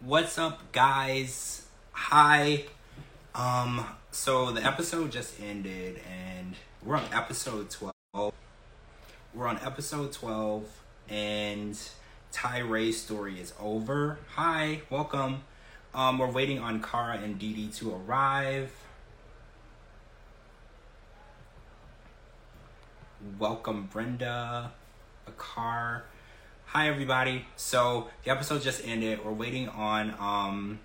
What's up, guys? Hi. Um, so the episode just ended, and we're on episode 12. We're on episode 12, and Tyray's story is over. Hi, welcome. Um, we're waiting on Kara and Dee Dee to arrive. Welcome, Brenda, a car. Hi, everybody. So the episode just ended. We're waiting on um,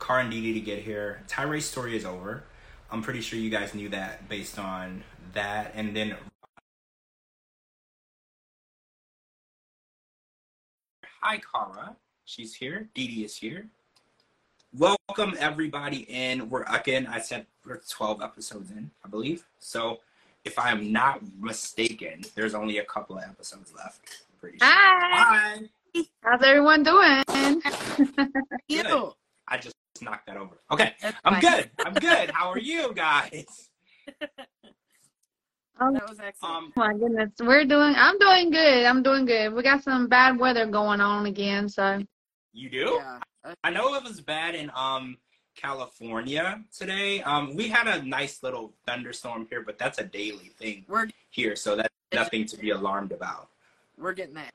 Kara and Dee to get here. Tyray's story is over. I'm pretty sure you guys knew that based on that. And then Hi, Kara. She's here. Dee is here. Welcome everybody in. We're again. I said we're 12 episodes in, I believe. So, if I am not mistaken, there's only a couple of episodes left. I'm pretty sure. Hi. Hi. How's everyone doing? Good. I just knocked that over. Okay, That's I'm fine. good. I'm good. How are you guys? Oh That was excellent. Um, my goodness, we're doing. I'm doing good. I'm doing good. We got some bad weather going on again, so you do? yeah. I know it was bad in um California today. Um, we had a nice little thunderstorm here, but that's a daily thing we're here, so that's nothing to be alarmed about. We're getting that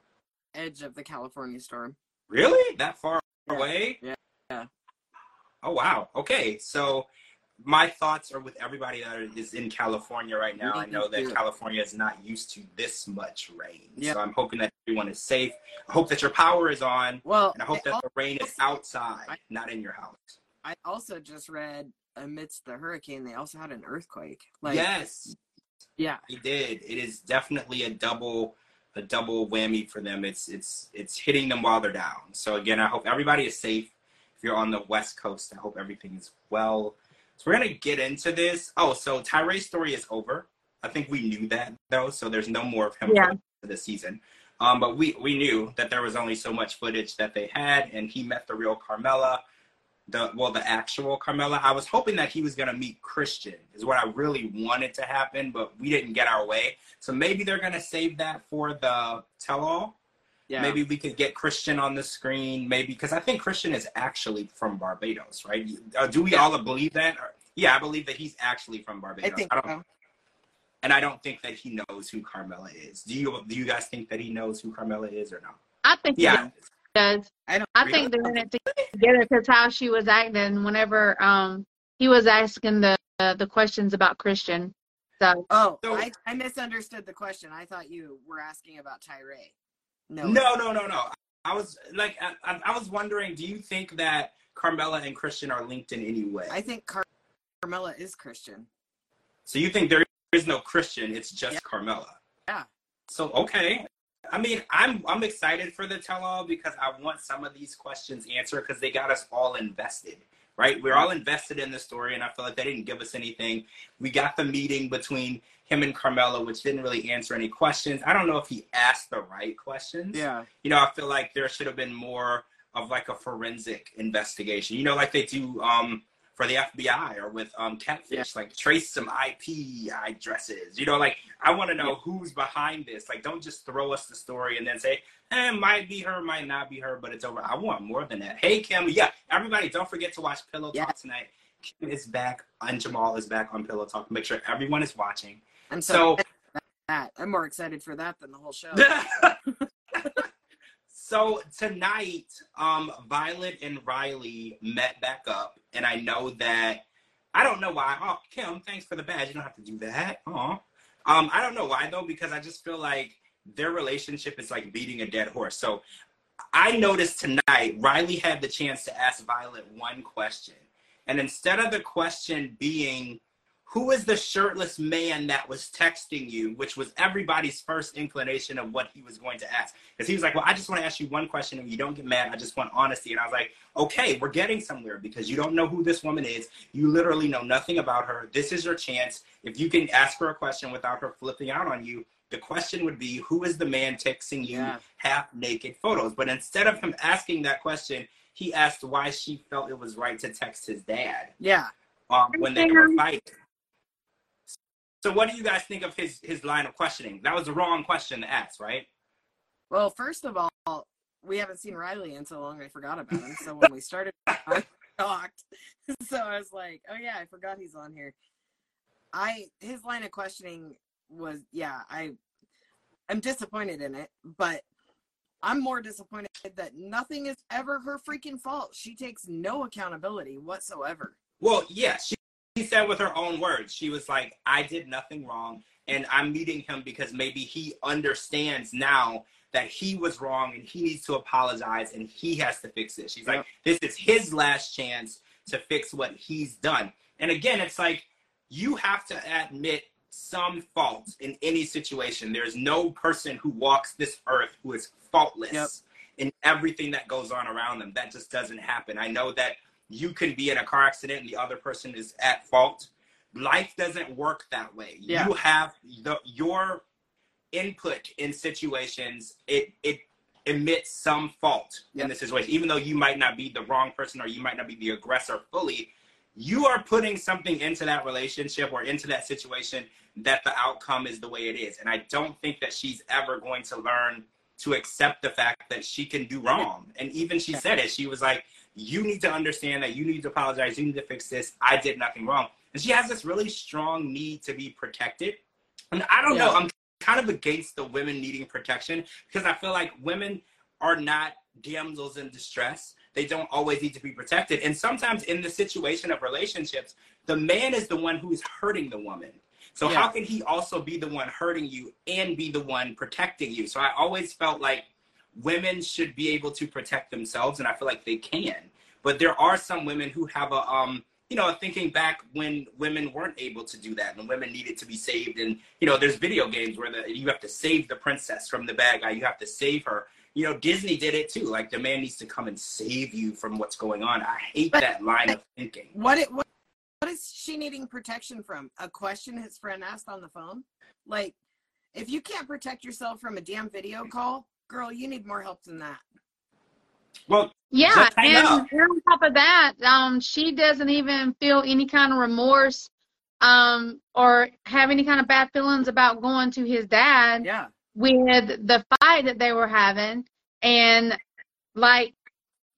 edge of the California storm. Really? That far Yeah. away? Yeah. Yeah. Oh wow. Okay, so my thoughts are with everybody that is in California right now. I know that California is not used to this much rain, Yeah. so I'm hoping that everyone is safe. I hope that your power is on, Well, and I hope I, that the rain is outside, I- not in your house. I also just read amidst the hurricane they also had an earthquake. Like yes, yeah. They did. It is definitely a double a double whammy for them. It's it's it's hitting them while they're down. So again, I hope everybody is safe. If you're on the West Coast, I hope everything is well. So we're gonna get into this. Oh, so Tyray's story is over. I think we knew that though, so there's no more of him Yeah. for the season. Um, but we we knew that there was only so much footage that they had, and he met the real Carmela the well the actual Carmela. I was hoping that he was gonna meet Christian is what I really wanted to happen, but we didn't get our way. So maybe they're gonna save that for the tell all. Yeah. Maybe we could get Christian on the screen. Maybe because I think Christian is actually from Barbados, right? Uh, do we Yeah. all believe that? Yeah, I believe that he's actually from Barbados. I Barbados. think don't, so. and I don't think that he knows who Carmela is. Do you? Do you guys think that he knows who Carmela is or not? I think Yeah. He does. I don't I Really? think they're in it together because how she was acting whenever um he was asking the uh, the questions about Christian. So Oh, So- I, I misunderstood the question. I thought you were asking about Tyray. No. No, no, no, no. I was like, I, I I was wondering, do you think that Carmela and Christian are linked in any way? I think Car- Carmela is Christian. so you think there is no Christian, it's just Yeah. Carmela? Yeah. So okay. I mean, I'm I'm excited for the tell-all because I want some of these questions answered because they got us all invested, right? We're all invested in the story, and I feel like they didn't give us anything. We got the meeting between him and Carmela, which didn't really answer any questions. I don't know if he asked the right questions. Yeah. you know, I feel like there should have been more of like a forensic investigation. You know, like they do um, for the FBI or with um, Catfish, like trace some IP addresses. You know, like I want to know who's behind this. Like, don't just throw us the story and then say, eh, might be her, might not be her, but it's over. I want more than that. Hey, Kim, yeah, everybody, don't forget to watch Pillow Yeah. Talk tonight. Kim is back, and Jamal is back on Pillow Talk. Make sure everyone is watching. I'm so, So- that. I'm more excited for that than the whole show. so tonight, um, Violet and Riley met back up, and I know that I don't know why. Oh, Kim, thanks for the badge. You don't have to do that. Oh, um, I don't know why though, because I just feel like their relationship is like beating a dead horse. So I noticed tonight Riley had the chance to ask Violet one question, and instead of the question being who is the shirtless man that was texting you, which was everybody's first inclination of what he was going to ask. Because he was like, Well, I just want to ask you one question and you don't get mad. I just want honesty. And I was like, Okay, we're getting somewhere because you don't know who this woman is. You literally know nothing about her. This is your chance. If you can ask her a question without her flipping out on you, the question would be, Who is the man texting you Yeah. half naked photos? But instead of him asking that question, he asked why she felt it was right to text his dad Yeah. um, when they were fighting. So, what do you guys think of his his line of questioning? That was the wrong question to ask, right? Well, first of all, we haven't seen Riley in so long, I forgot about him. So when we started, I talked. So I was like, oh yeah, I forgot he's on here. I his line of questioning was yeah, I I'm disappointed in it, but I'm more disappointed that nothing is ever her freaking fault. She takes no accountability whatsoever. Well, yeah, she, she said with her own words, she was like, I did nothing wrong, and I'm meeting him because maybe he understands now that he was wrong and he needs to apologize and he has to fix it. She's like, this is his last chance to fix what he's done. And again, it's like you have to admit some fault in any situation. There's no person who walks this earth who is faultless Yep. in everything that goes on around them. That just doesn't happen. I know that you can be in a car accident and the other person is at fault. Life doesn't work that way. Yeah. You have the your input in situations. It it emits some fault Yep. in the situation, even though you might not be the wrong person or you might not be the aggressor fully. You are putting something into that relationship or into that situation that the outcome is the way it is. And I don't think that she's ever going to learn to accept the fact that she can do wrong. And even she said it. She was like, You need to understand that you need to apologize. You need to fix this. I did nothing wrong. And she has this really strong need to be protected. And I don't know. I'm kind of against the women needing protection because I feel like women are not damsels in distress. They don't always need to be protected. And sometimes in the situation of relationships, the man is the one who's hurting the woman. So Yeah. how can he also be the one hurting you and be the one protecting you? So I always felt like women should be able to protect themselves, and I feel like they can. But there are some women who have a um, you know, thinking back when women weren't able to do that and women needed to be saved. And, you know, there's video games where the, you have to save the princess from the bad guy. You have to save her. You know, Disney did it too. Like the man needs to come and save you from what's going on. I hate that line of thinking. What it what, what is she needing protection from? A question his friend asked on the phone? Like, if you can't protect yourself from a damn video call, girl, you need more help than that. Well, Yeah, and up. on top of that, um, she doesn't even feel any kind of remorse, um, or have any kind of bad feelings about going to his dad Yeah. with the fight that they were having, and like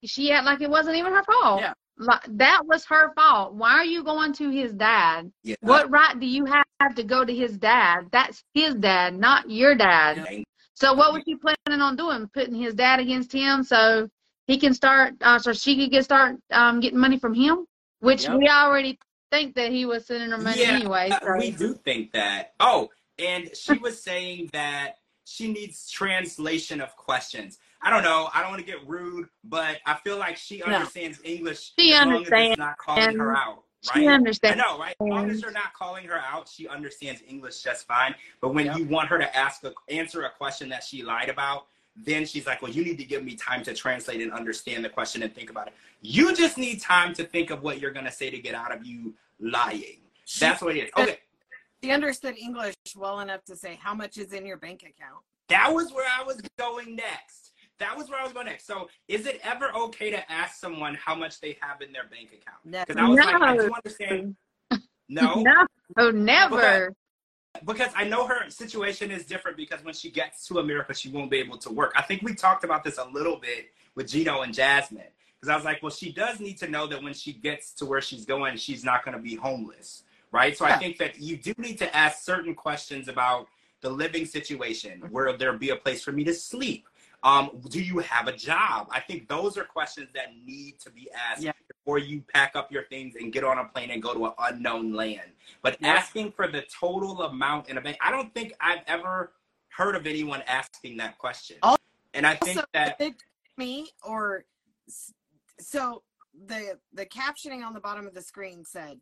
she had like it wasn't even her fault. Yeah. Like, that was her fault. Why are you going to his dad? yeah. What right do you have to go to his dad? That's his dad, not your dad. So what was she planning on doing? Putting his dad against him so he can start, uh, so she could get start um, getting money from him, which Yep. we already think that he was sending her money Yeah, anyway. Uh, So. we do think that. Oh, and she was saying that she needs translation of questions. I don't know. I don't want to get rude, but I feel like she No. understands English. She as long as understands. it's not calling her out, She right? I understands. know, right? As long as you're not calling her out, she understands English just fine. But when Yep. you want her to ask a answer a question that she lied about, then she's like, "Well, you need to give me time to translate and understand the question and think about it. You just need time to think of what you're gonna say to get out of you lying. She, That's what it is. Okay, she understood English well enough to say how much is in your bank account. that was where I was going next. That was where I was going next. So, is it ever okay to ask someone how much they have in their bank account? Because I was like, I No. do understand. No, No, oh, never. because I know her situation is different because when she gets to America, she won't be able to work. I think we talked about this a little bit with Gino and Jasmine because I was like, well, she does need to know that when she gets to where she's going, she's not going to be homeless, right? So I think that you do need to ask certain questions about the living situation. Will there be a place for me to sleep? Um, do you have a job? I think those are questions that need to be asked Yeah. before you pack up your things and get on a plane and go to an unknown land. But Yeah. asking for the total amount in a bank, I don't think I've ever heard of anyone asking that question. Al- and I think that me or so the the captioning on the bottom of the screen said,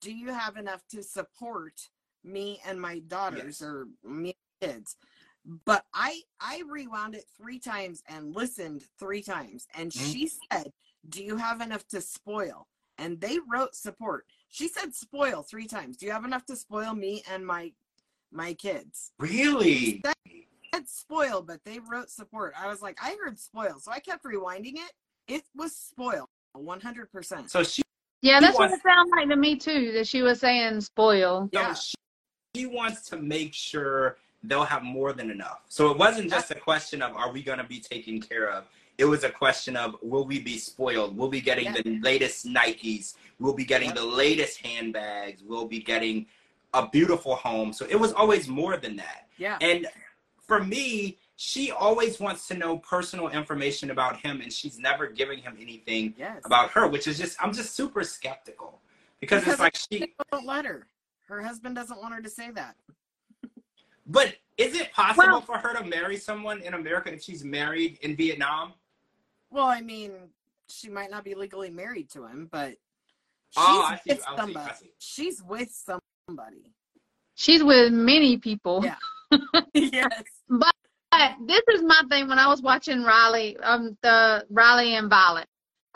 "Do you have enough to support me and my daughters Yes. or me and kids?" But I I rewound it three times and listened three times, and Mhm. she said, "Do you have enough to spoil?" And they wrote support. She said spoil three times. Do you have enough to spoil me and my my kids? really, said spoil, but they wrote support. I was like, I heard spoil, so I kept rewinding it. It was spoil, one hundred percent. so she, Yeah, She that's what it sounded like to me too. That she was saying spoil. so Yeah. she, she wants to make sure they'll have more than enough. So it wasn't just a question of are we going to be taken care of. It was a question of will we be spoiled? We'll be getting Yeah. the latest Nikes. We'll be getting the latest handbags. We'll be getting a beautiful home. So it was always more than that. Yeah. And for me, she always wants to know personal information about him, and she's never giving him anything Yes. about her, which is just I'm just super skeptical because, Because it's like she. Won't let her. Her husband doesn't want her to say that. But is it possible Well- for her to marry someone in America if she's married in Vietnam? Well, I mean, she might not be legally married to him, but she's Oh, I see, with I see, I somebody. see. She's with somebody. She's with many people. Yeah. yes. But this is my thing when I was watching Riley, um, the Riley and Violet.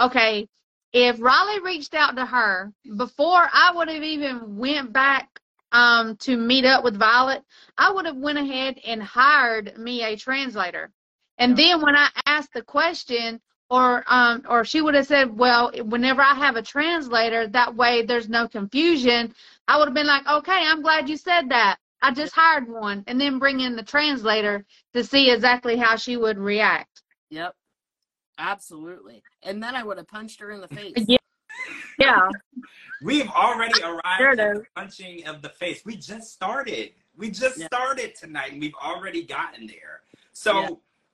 Okay, if Riley reached out to her before I would have even went back um to meet up with Violet, I would have went ahead and hired me a translator. And then when I asked the question, or um, or she would have said, well, whenever I have a translator, that way there's no confusion. I would have been like, okay, I'm glad you said that. I just hired one, and then bring in the translator to see exactly how she would react. Yep. Absolutely. And then I would have punched her in the face. Yeah. Yeah, We've already arrived at the punching of the face. We just started. We just Yeah. started tonight, and we've already gotten there. So Yeah.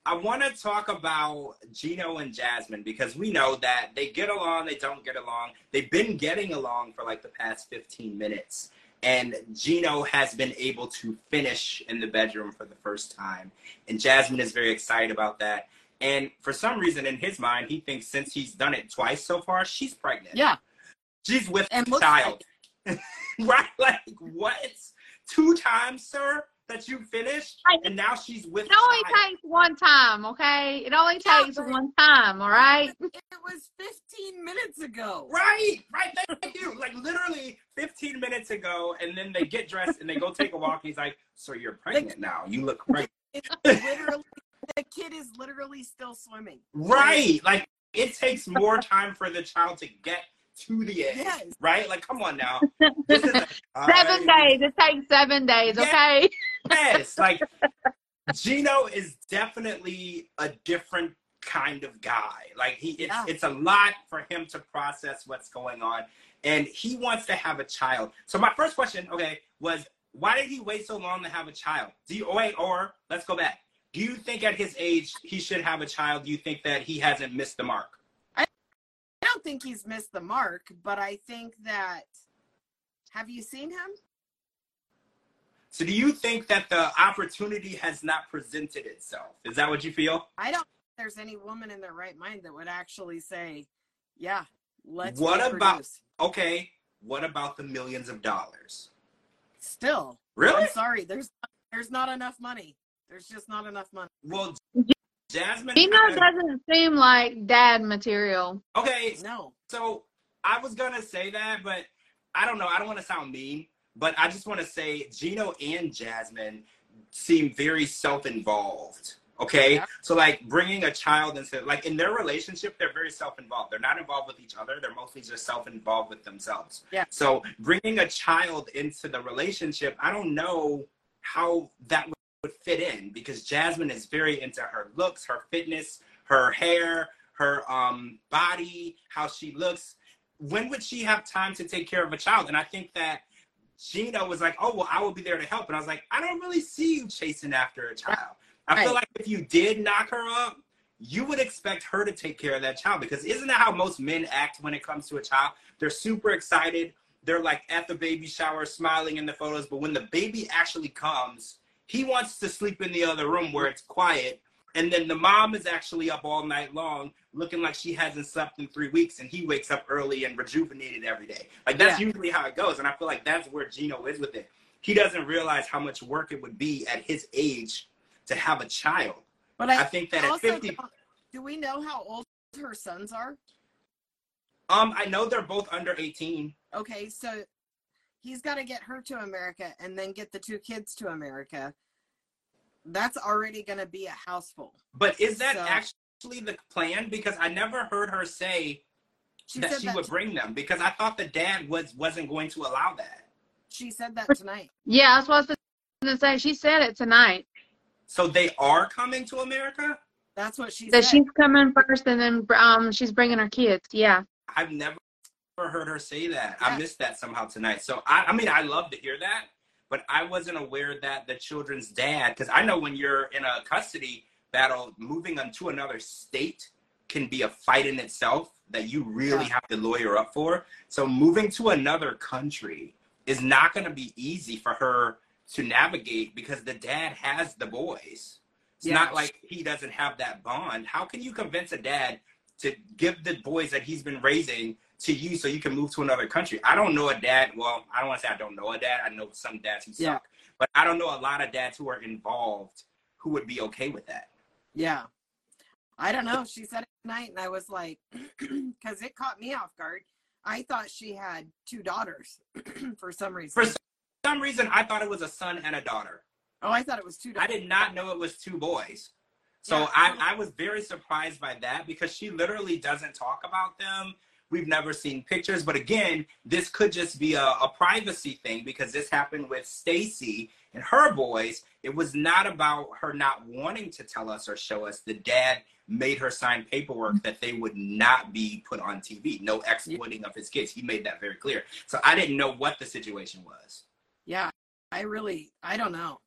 I want to talk about Gino and Jasmine because we know that they get along, they don't get along. They've been getting along for like the past 15 minutes. And Gino has been able to finish in the bedroom for the first time. And Jasmine is very excited about that. And for some reason, in his mind, he thinks since he's done it twice so far, she's pregnant. Yeah. She's with And a child. right? Like, what? Two times, sir, that you finished? And now she's with it only child. takes one time, okay? It only takes one time, all right? It was 15 minutes ago. Right, right. Thank you. Like literally 15 minutes ago, and then they get dressed and they go take a walk. He's like, "So you're pregnant now? You look pregnant." It's literally, the kid is literally still swimming. Right. Like it takes more time for the child to get to the edge. Yes. Right. Like, come on now. This is a Seven days. It takes seven days, Yeah. okay? Yes. Like Gino is definitely a different kind of guy. Like he, it's Yeah. it's a lot for him to process what's going on, and he wants to have a child. So my first question, okay, was why did he wait so long to have a child? Do you oh, wait, or let's go back. Do you think at his age he should have a child? Do you think that he hasn't missed the mark? I don't think he's missed the mark, but I think that. Have you seen him? So do you think that the opportunity has not presented itself? Is that what you feel? I don't think there's any woman in their right mind that would actually say, yeah, let's What about- reproduce." Okay, what about the millions of dollars? still Really? I'm sorry, there's there's not enough money. There's just not enough money. Well, Jasmine. Gino has- doesn't seem like dad material. Okay, No. so I was gonna say that, but I don't know. I don't want to sound mean, but I just want to say Gino and Jasmine seem very self-involved. Okay, Yeah. so like bringing a child into like in their relationship, they're very self-involved. They're not involved with each other. They're mostly just self-involved with themselves. Yeah. So bringing a child into the relationship, I don't know how that would fit in because Jasmine is very into her looks, her fitness, her hair, her um body, how she looks. When would she have time to take care of a child? And I think that Gino was like, "Oh well, I will be there to help," and I was like, "I don't really see you chasing after a child. I feel like if you did knock her up." You would expect her to take care of that child because isn't that how most men act when it comes to a child? They're super excited. They're like at the baby shower, smiling in the photos. But when the baby actually comes, he wants to sleep in the other room where it's quiet. And then the mom is actually up all night long, looking like she hasn't slept in three weeks, and he wakes up early and rejuvenated every day. Like that's Yeah. usually how it goes. And I feel like that's where Gino is with it. He doesn't realize how much work it would be at his age to have a child. But I I, think that at 50, do we know how old her sons are? um, I know they're both under 18. Okay, so he's got to get her to America and then get the two kids to America. That's already going to be a house full. But is that So- actually the plan? Because I never heard her say She that she that. would bring them. Because I thought the dad was wasn't going to allow that. she said that tonight. Yeah, that's what I was going to say. She said it tonight. So they are coming to America. That's what she That said. she's coming first, and then um she's bringing her kids. Yeah. I've never heard her say that. Yeah. I missed that somehow tonight. So I, I mean, I love to hear that, but I wasn't aware that the children's dad, because I know when you're in a custody battle, moving them to another state can be a fight in itself that you really Yeah. have to lawyer up for. So moving to another country is not going to be easy for her to navigate because the dad has the boys. It's Yeah. not like he doesn't have that bond. How can you convince a dad to give the boys that he's been raising to you so you can move to another country? I don't know a dad. Well, I don't want to say I don't know a dad. I know some dads who Yeah. suck, but I don't know a lot of dads who are involved who would be okay with that. Yeah. I don't know. She said it tonight, and I was like, because it caught me off guard. I thought she had two daughters for some reason. For some reason, I thought it was a son and a daughter. oh, I thought it was two I did not know it was two boys. So Yeah. I, I was very surprised by that because she literally doesn't talk about them. We've never seen pictures, but again, this could just be a, a privacy thing because this happened with Stacy and her boys. It was not about her not wanting to tell us or show us. The dad made her sign paperwork that they would not be put on TV. No exploiting of his kids. He made that very clear. So I didn't know what the situation was. Yeah. I really, I don't know.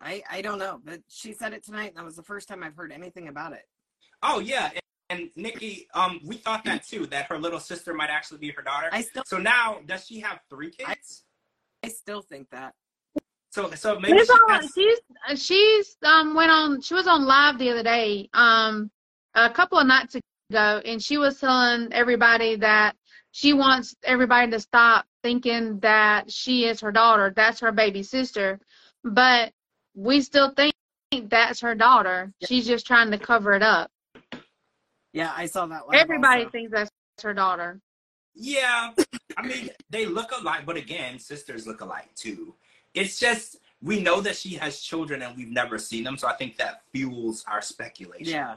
I I don't know, but she said it tonight, and that was the first time I've heard anything about it. Oh yeah, and, and Nikki, um, we thought that too that her little sister might actually be her daughter. I still, so now, does she have three kids? I still think that. so so maybe She's she on, has, she's she's um went on she was on live the other day um a couple of nights ago and she was telling everybody that she wants everybody to stop thinking that she is her daughter that's her baby sister but we still think that's her daughter Yeah. she's just trying to cover it up Yeah, I saw that. live everybody also. thinks that's her daughter yeah. I mean, they look alike, but again, sisters look alike too. It's just we know that she has children and we've never seen them, so I think that fuels our speculation. Yeah.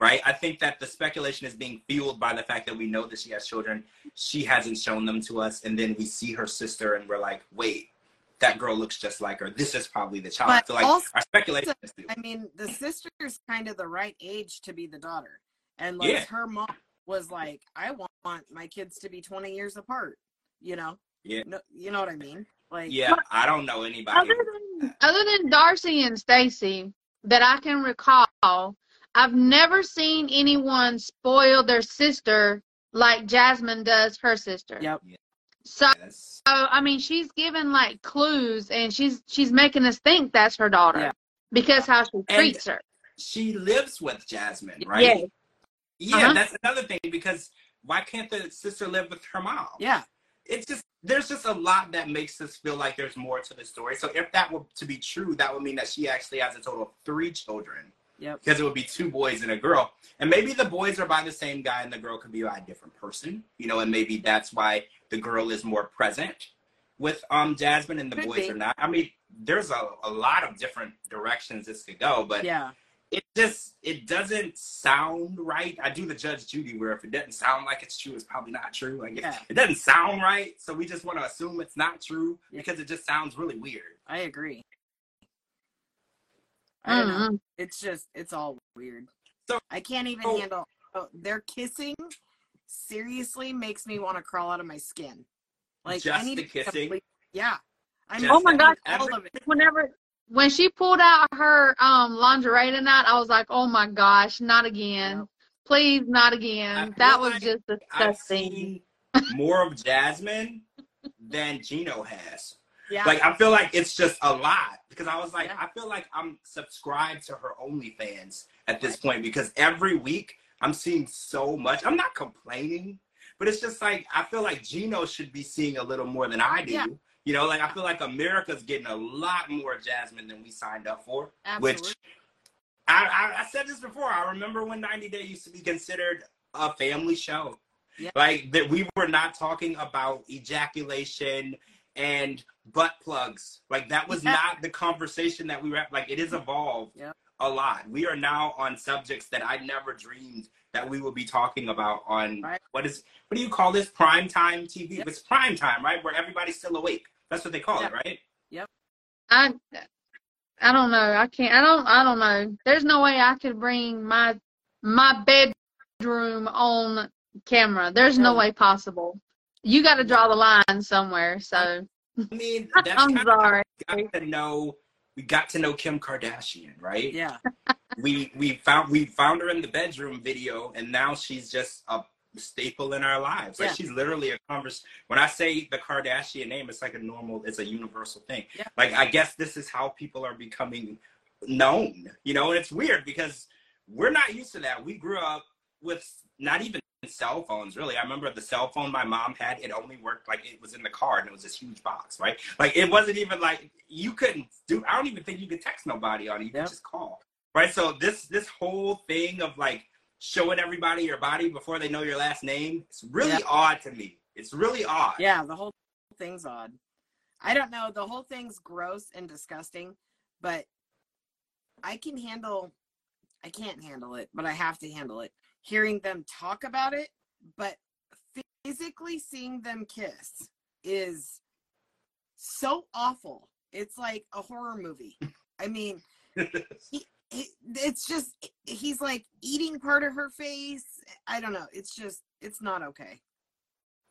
right? I think that the speculation is being fueled by the fact that we know that she has children. She hasn't shown them to us, and then we see her sister, and we're like, wait, that girl looks just like her. This is probably the child. But so like also- our speculation. I mean, the sister's kind of the right age to be the daughter. And like Yeah. her mom was like, I want my kids to be 20 years apart, you know? Yeah. No, you know what I mean? Like, Yeah, I don't know anybody. other than other than Darcey and Stacey that I can recall, I've never seen anyone spoil their sister like Jasmine does her sister. Yep. So Yes. I mean, she's given like clues, and she's she's making us think that's her daughter Yeah. because how she treats her. She lives with Jasmine, right? Yes. Yeah, Uh-huh. that's another thing because why can't the sister live with her mom? Yeah. it's just there's just a lot that makes us feel like there's more to the story. So if that were to be true, that would mean that she actually has a total of three children Yep. because it would be two boys and a girl. And maybe the boys are by the same guy and the girl could be by a different person, you know, and maybe that's why the girl is more present with um Jasmine and the Could boys be. are not. I mean, there's a, a lot of different directions this could go, but Yeah. It just it doesn't sound right. I do the Judge Judy where if it doesn't sound like it's true, it's probably not true. Like Yeah. it doesn't sound right, so we just want to assume it's not true Yeah. because it just sounds really weird. I agree. I don't know. Mm-mm. It's just, it's all weird. So- I can't even so- handle oh, their kissing. Seriously, makes me want to crawl out of my skin. Like I need the to kissing? sleep- Yeah. I'm Just Oh my that- gosh! all of it. Whenever when she pulled out her um lingerie tonight, I was like, oh my gosh, not again! Please, not again. That was like just I've disgusting. seen more of Jasmine than Gino has. Yeah. Like I feel like it's just a lot because I was like, Yeah. I feel like I'm subscribed to her OnlyFans at this point because every week I'm seeing so much. I'm not complaining, but it's just like I feel like Gino should be seeing a little more than I do. Yeah. You know, like I feel like America's getting a lot more Jasmine than we signed up for. Absolutely. Which I, I, I said this before. I remember when 90 Day used to be considered a family show. Yeah. Like that we were not talking about ejaculation and butt plugs. Like that was Yeah. not the conversation that we were like it has evolved Yeah. a lot. We are now on subjects that I never dreamed that we would be talking about on Right. what is what do you call this? Prime time TV. It's prime time, right? Where everybody's still awake. That's what they call it, right? Yep. I I don't know. I can't. I don't. I don't know. There's no way I could bring my my bedroom on camera. There's no No. way possible. You got to draw the line somewhere. So I mean, that's I'm kind of sorry. got to know. We got to know Kim Kardashian, right? Yeah. we we found we found her in the bedroom video and now she's just a staple in our lives. Like Yeah. she's literally a converse when i say the kardashian name it's like a normal it's a universal thing. Yeah. like i guess this is how people are becoming known you know and it's weird because we're not used to that. We grew up with not even cell phones really. I remember the cell phone my mom had it only worked like it was in the car and it was this huge box right? Like it wasn't even like you couldn't do i don't even think you could text nobody on it. You could just call right? So this this whole thing of like showing everybody your body before they know your last name it's really Yeah. odd to me it's really odd Yeah, the whole thing's odd. I don't know. The whole thing's gross and disgusting, but I can handle I can't handle it, but I have to handle it. Hearing them talk about it, but physically seeing them kiss is so awful. It's like a horror movie. I mean, he, it's just he's like eating part of her face. I don't know. It's just it's not okay.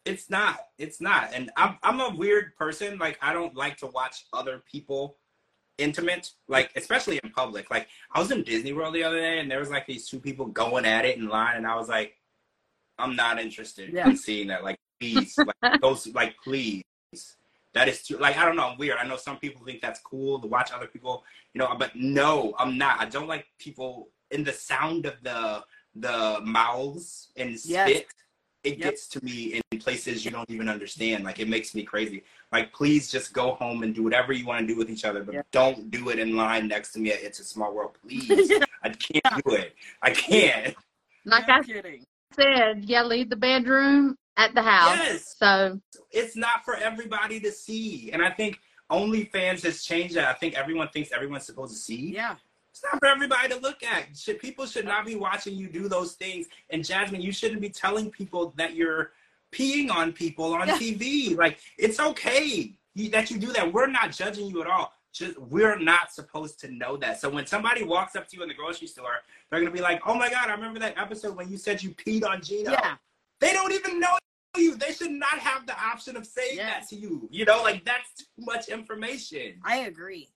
it's not it's not and I'm, I'm a weird person like i don't like to watch other people intimate like especially in public like i was in disney world the other day and there was like these two people going at it in line and i was like i'm not interested Yeah. in seeing that like please like those like please that is too like i don't know i'm weird i know some people think that's cool to watch other people you know but no i'm not i don't like people in the sound of the the mouths and Yes. spit it Yep. gets to me in places you don't even understand like it makes me crazy like please just go home and do whatever you want to do with each other but Yeah. don't do it in line next to me at it's a small world please Yeah. i can't do it i can't like no I kidding. said, yeah, leave the bedroom at the house. yes So it's not for everybody to see and i think OnlyFans has changed that. I think everyone thinks everyone's supposed to see. Yeah. It's not for everybody to look at. Should, people should not be watching you do those things. And Jasmine, you shouldn't be telling people that you're peeing on people on Yeah. TV. Like it's okay that you do that. We're not judging you at all. Just we're not supposed to know that. So when somebody walks up to you in the grocery store, they're gonna be like, "Oh my god, I remember that episode when you said you peed on Gino." Yeah. They don't even know you. They should not have the option of saying Yeah. that to you. You know, like that's too much information. I agree.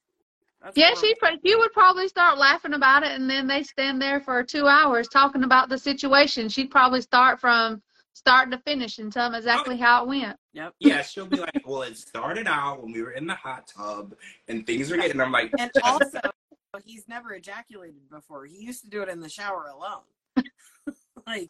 That's yeah, horrible. she pro- you would probably start laughing about it, and then they stand there for two hours talking about the situation. She'd probably start from start to finish and tell them exactly how it went. Yep. Yeah, she'll be like, "Well, it started out when we were in the hot tub and things were getting." I'm like, And also, he's never ejaculated before. He used to do it in the shower alone. like,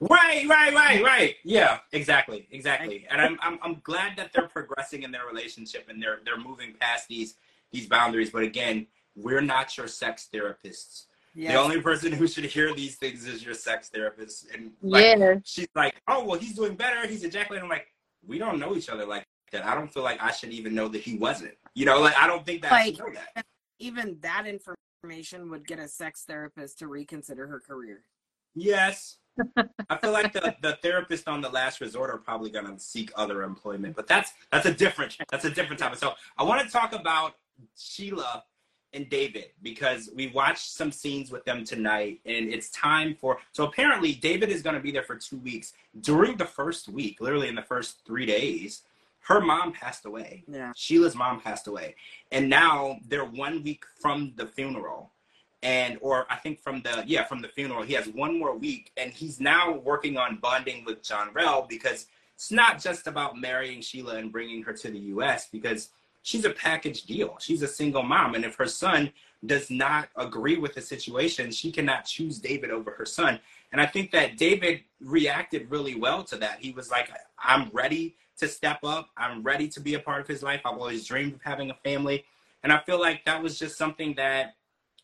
Right, right, right, mm-hmm. right. Yeah, exactly, exactly. And I'm, I'm, I'm glad that they're progressing in their relationship and they're, they're moving past these, these boundaries. But again, we're not your sex therapists. yeah. The only person who should hear these things is your sex therapist. And like, yeah, she's like, "Oh, well, he's doing better. He's ejaculating." I'm like, we don't know each other like that. I don't feel like I should even know that he wasn't. You know, like I don't think that I know that. Even that information would get a sex therapist to reconsider her career. Yes. I feel like the, the therapist on the last resort are probably gonna seek other employment, but that's that's a different that's a different topic. So I want to talk about Sheila and David because we watched some scenes with them tonight, and it's time for. So apparently, David is gonna be there for two weeks. During the first week, literally in the first three days, her mom passed away. Yeah. Sheila's mom passed away, and now they're one week from the funeral, and or I think from the yeah from the funeral. He has one more week, and he's now working on bonding with John Rell because it's not just about marrying Sheila and bringing her to the U.S. because she's a package deal. She's a single mom, and if her son does not agree with the situation, she cannot choose David over her son. And I think that David reacted really well to that. He was like, "I'm ready." to step up. I'm ready to be a part of his life. I've always dreamed of having a family. And I feel like that was just something that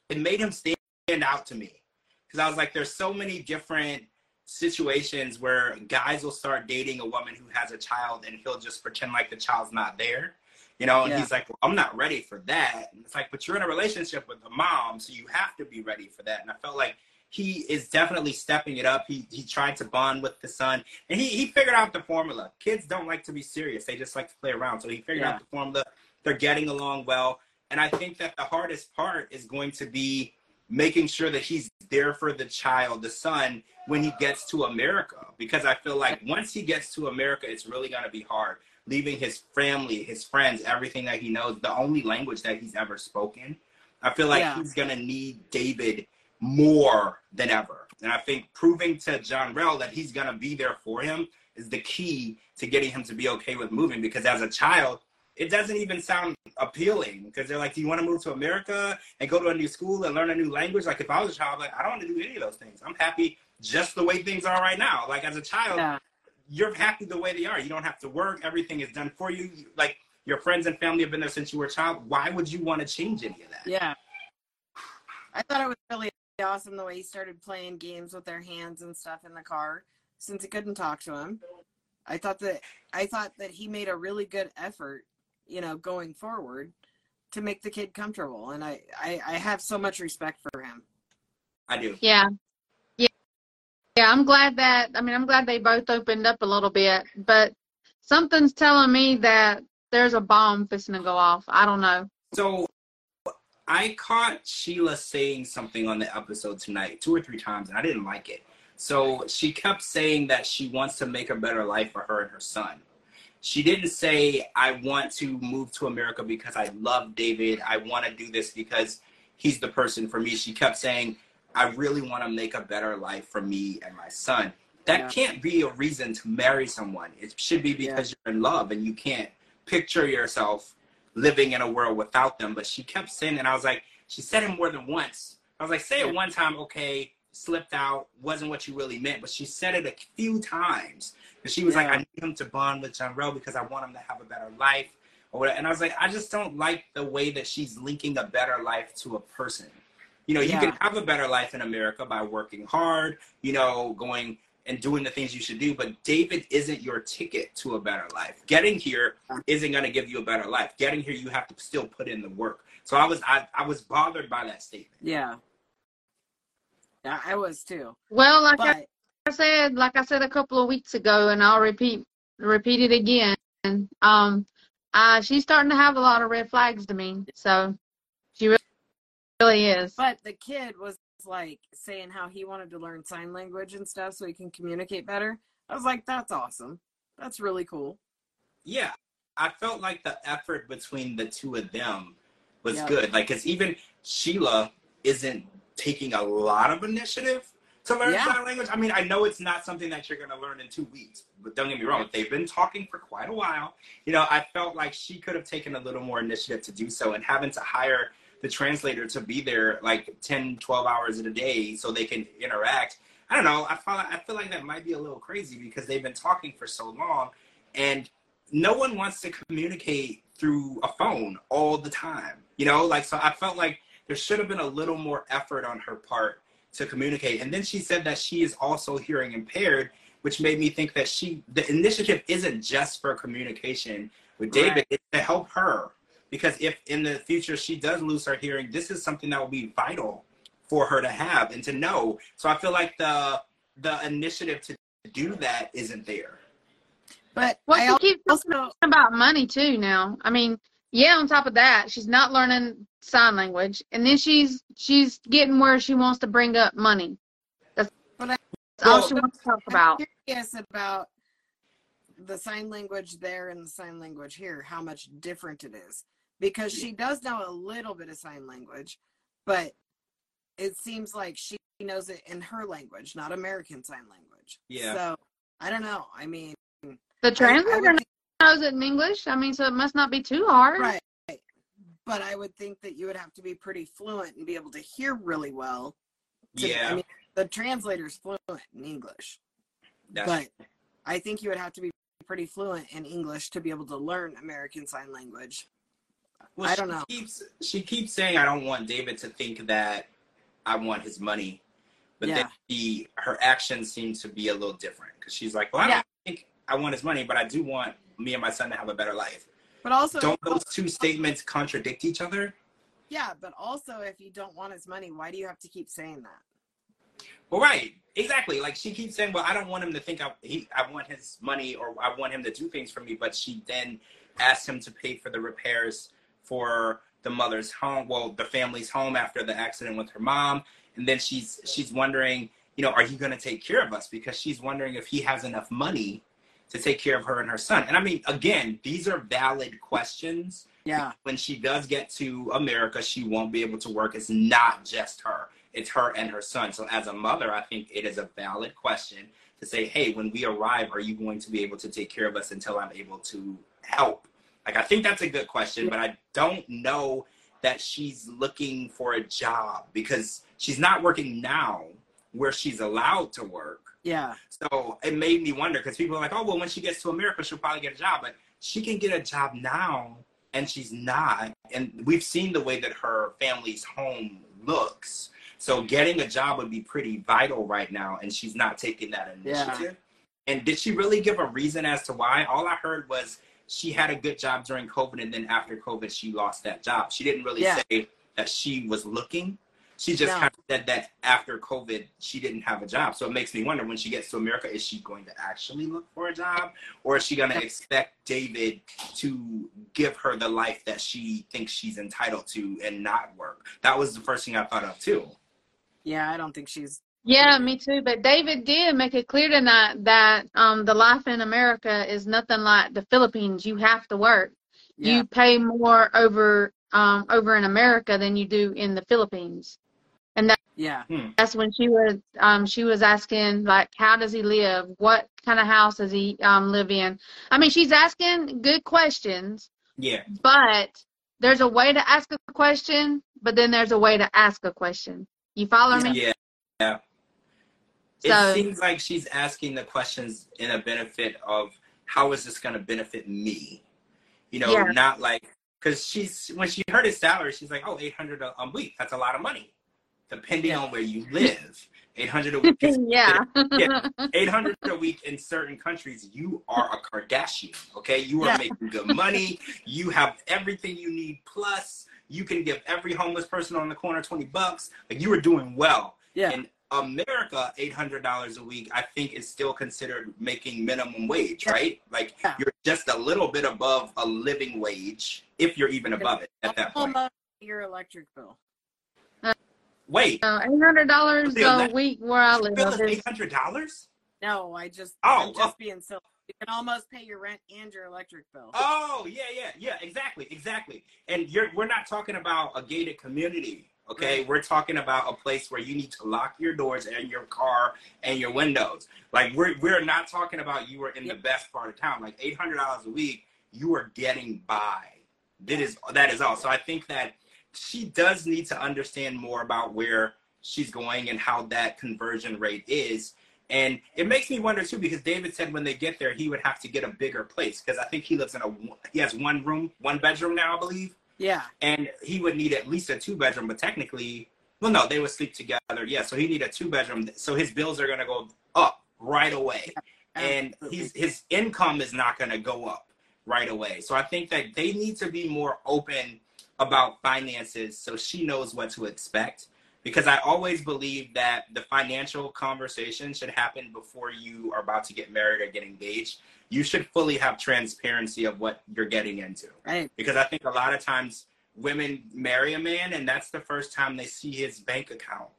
it made him stand out to me. Because I was like, there's so many different situations where guys will start dating a woman who has a child and he'll just pretend like the child's not there. You know, and Yeah. he's like, well, I'm not ready for that. And it's like, but you're in a relationship with a mom, so you have to be ready for that. And I felt like he is definitely stepping it up. He he tried to bond with the son, and he he figured out the formula. Kids don't like to be serious; they just like to play around. So he figured Yeah. out the formula. They're getting along well, And I think that the hardest part is going to be making sure that he's there for the child, the son, when he gets to America. Because I feel like once he gets to America, it's really going to be hard. Leaving his family, his friends, everything that he knows, the only language that he's ever spoken. I feel like Yeah. he's going to need David more than ever. And I think proving to John Rell that he's going to be there for him is the key to getting him to be okay with moving. Because as a child, it doesn't even sound appealing because they're like, do you want to move to America and go to a new school and learn a new language? Like if I was a child, like I don't want to do any of those things. I'm happy just the way things are right now. Like as a child, Yeah. you're happy the way they are. You don't have to work. Everything is done for you. Like your friends and family have been there since you were a child. Why would you want to change any of that? Yeah. I thought it was really awesome the way he started playing games with their hands and stuff in the car since he couldn't talk to him. I thought that I thought that he made a really good effort, you know, going forward to make the kid comfortable and I, I, I have so much respect for him. I do. Yeah. Yeah. Yeah, I'm glad that I mean I'm glad they both opened up a little bit, but something's telling me that there's a bomb fixing to go off. I don't know. So I caught Sheila saying something on the episode tonight two or three times, and I didn't like it. So she kept saying that she wants to make a better life for her and her son. She didn't say, I want to move to America because I love David. I want to do this because he's the person for me. She kept saying, I really want to make a better life for me and my son. That Yeah. can't be a reason to marry someone. It should be because you're in love and you can't picture yourself living in a world without them. But she kept saying, and I was like, she said it more than once. I was like, say it one time, okay, slipped out, wasn't what you really meant. But she said it a few times. And she was like, I need him to bond with John Rell because I want him to have a better life. Or whatever. And I was like, I just don't like the way that she's linking a better life to a person. You know, you Yeah. can have a better life in America by working hard, you know, going and doing the things you should do. But David isn't your ticket to a better life. Getting here isn't going to give you a better life. Getting here, you have to still put in the work. So I was, I, I was bothered by that statement. Yeah. Yeah, I was too. Well, like But I said, like I said a couple of weeks ago, and I'll repeat repeat it again. Um, uh, she's starting to have a lot of red flags to me. So she really, really is. but the kid was like saying how he wanted to learn sign language and stuff so he can communicate better. I was like, that's awesome. That's really cool. Yeah, I felt like the effort between the two of them was Yeah. good. Like, because even Sheila isn't taking a lot of initiative to learn Yeah. sign language. I mean, I know it's not something that you're going to learn in two weeks, but don't get me wrong, they've been talking for quite a while. You know, I felt like she could have taken a little more initiative to do so and having to hire the translator to be there like 10, 12 hours a day so they can interact. I don't know. I feel, I feel like that might be a little crazy because they've been talking for so long and no one wants to communicate through a phone all the time. You know, like, so I felt like there should have been a little more effort on her part to communicate. And then she said that she is also hearing impaired, which made me think that she, the initiative isn't just for communication with David, Right. it's to help her. Because if in the future she does lose her hearing, this is something that will be vital for her to have and to know. So I feel like the the initiative to do that isn't there. But Well, I she keeps talking also about money too now. I mean, yeah, on top of that, she's not learning sign language, and then she's she's getting where she wants to bring up money. That's, But I- that's all Well- she wants to talk about. curious about the sign language there and the sign language here, how much different it is. Because she does know a little bit of sign language, but it seems like she knows it in her language, not American Sign Language. Yeah. So I don't know. I mean, The I- I translator would think- knows it in English. I mean, so it must not be too hard. right. But I would think that you would have to be pretty fluent and be able to hear really well. to- Yeah, I mean, the translator's fluent in English. that's but I think you would have to be pretty fluent in English to be able to learn American Sign Language. Well, I she don't know. Keeps, she keeps saying, "I don't want David to think that I want his money," but then Yeah. she, her actions seem to be a little different because she's like, "Well, I Yeah. don't think I want his money, but I do want me and my son to have a better life." But also, Don't those two statements contradict each other? yeah, but also, if you don't want his money, why do you have to keep saying that? Well, right, exactly. Like she keeps saying, "Well, I don't want him to think I he I want his money or I want him to do things for me," but she then asks him to pay for the repairs for the mother's home, well, the family's home after the accident with her mom, and then she's she's wondering, you know, are you going to take care of us? Because she's wondering if he has enough money to take care of her and her son. And I mean, again, these are valid questions. Yeah. When she does get to America, she won't be able to work. It's not just her, it's her and her son. So, as a mother, I think it is a valid question to say, hey, when we arrive, are you going to be able to take care of us until I'm able to help? Like, I think that's a good question, but I don't know that she's looking for a job because she's not working now where she's allowed to work. Yeah. So it made me wonder because people are like, oh, well, when she gets to America, she'll probably get a job. But she can get a job now and she's not. And we've seen the way that her family's home looks. So getting a job would be pretty vital right now. And she's not taking that initiative. Yeah. And did she really give a reason as to why? All I heard was she had a good job during COVID. And then after COVID, she lost that job. She didn't really yeah. say that she was looking she just no. kind of said that after COVID, she didn't have a job. So it makes me wonder when she gets to America, is she going to actually look for a job? Or is she going to expect David to give her the life that she thinks she's entitled to and not work? That was the first thing I thought of, too. Yeah, I don't think she's. Yeah, me too. But David did make it clear tonight that um, the life in America is nothing like the Philippines. You have to work. Yeah. You pay more over um, over in America than you do in the Philippines. And that, yeah, hmm. that's when she was um she was asking like how does he live? What kind of house does he um live in? I mean, she's asking good questions. Yeah. But there's a way to ask a question, but then there's a way to ask a question. You follow me? Yeah. Yeah. So, it seems like she's asking the questions in a benefit of how is this going to benefit me? You know, yeah. not like because she's when she heard his salary, she's like, oh, 800 a week. That's a lot of money depending on where you live. 800 a week. yeah. yeah. 800 a week in certain countries, you are a Kardashian. Okay. You are yeah. making good money. You have everything you need. Plus, you can give every homeless person on the corner 20 bucks. Like you are doing well. Yeah. In America, $800 a week, I think is still considered making minimum wage, yeah. right? Like yeah. you're just a little bit above a living wage, if you're even above it at that point. Your electric bill. Wait. Uh, eight hundred dollars a week where I live. Eight hundred dollars? No, I just oh, I'm just oh. being silly. You can almost pay your rent and your electric bill. Oh yeah, yeah, yeah, exactly, exactly. And you're we're not talking about a gated community, okay? Right. We're talking about a place where you need to lock your doors and your car and your windows. Like we're we're not talking about you are in yep. the best part of town. Like eight hundred dollars a week, you are getting by. That is that is all. So I think that she does need to understand more about where she's going and how that conversion rate is. And it makes me wonder too, because David said when they get there, he would have to get a bigger place because I think he lives in a he has one room, one bedroom now, I believe. Yeah. And he would need at least a two bedroom, but technically, well, no, they would sleep together. Yeah, so he need a two bedroom. So his bills are gonna go up right away, yeah, and he's his income is not gonna go up right away. So I think that they need to be more open about finances so she knows what to expect because I always believe that the financial conversation should happen before you are about to get married or get engaged. You should fully have transparency of what you're getting into. Right. Because I think a lot of times women marry a man and that's the first time they see his bank account.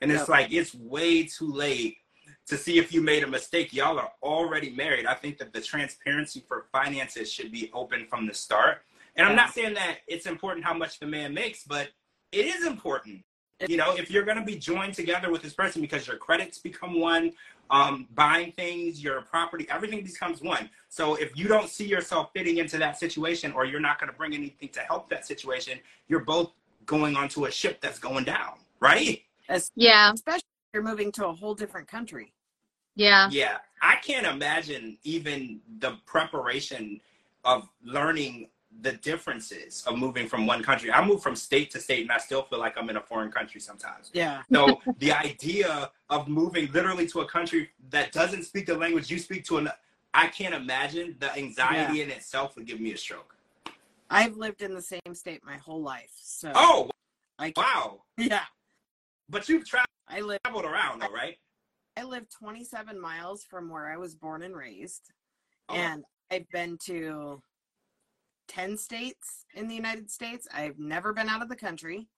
And it's yep. like it's way too late to see if you made a mistake. Y'all are already married. I think that the transparency for finances should be open from the start and I'm not saying that it's important how much the man makes, but it is important. You know, if you're going to be joined together with this person because your credits become one, um, buying things, your property, everything becomes one. So if you don't see yourself fitting into that situation or you're not going to bring anything to help that situation, you're both going onto a ship that's going down, right? Yeah. Especially if you're moving to a whole different country. Yeah. Yeah. I can't imagine even the preparation of learning the differences of moving from one country. I move from state to state and I still feel like I'm in a foreign country sometimes. Yeah. So the idea of moving literally to a country that doesn't speak the language you speak to, an, I can't imagine the anxiety yeah. in itself would give me a stroke. I've lived in the same state my whole life. So Oh, I wow. Yeah. But you've tra- I live, traveled around though, right? I live 27 miles from where I was born and raised. Oh. And I've been to 10 states in the United States. I've never been out of the country.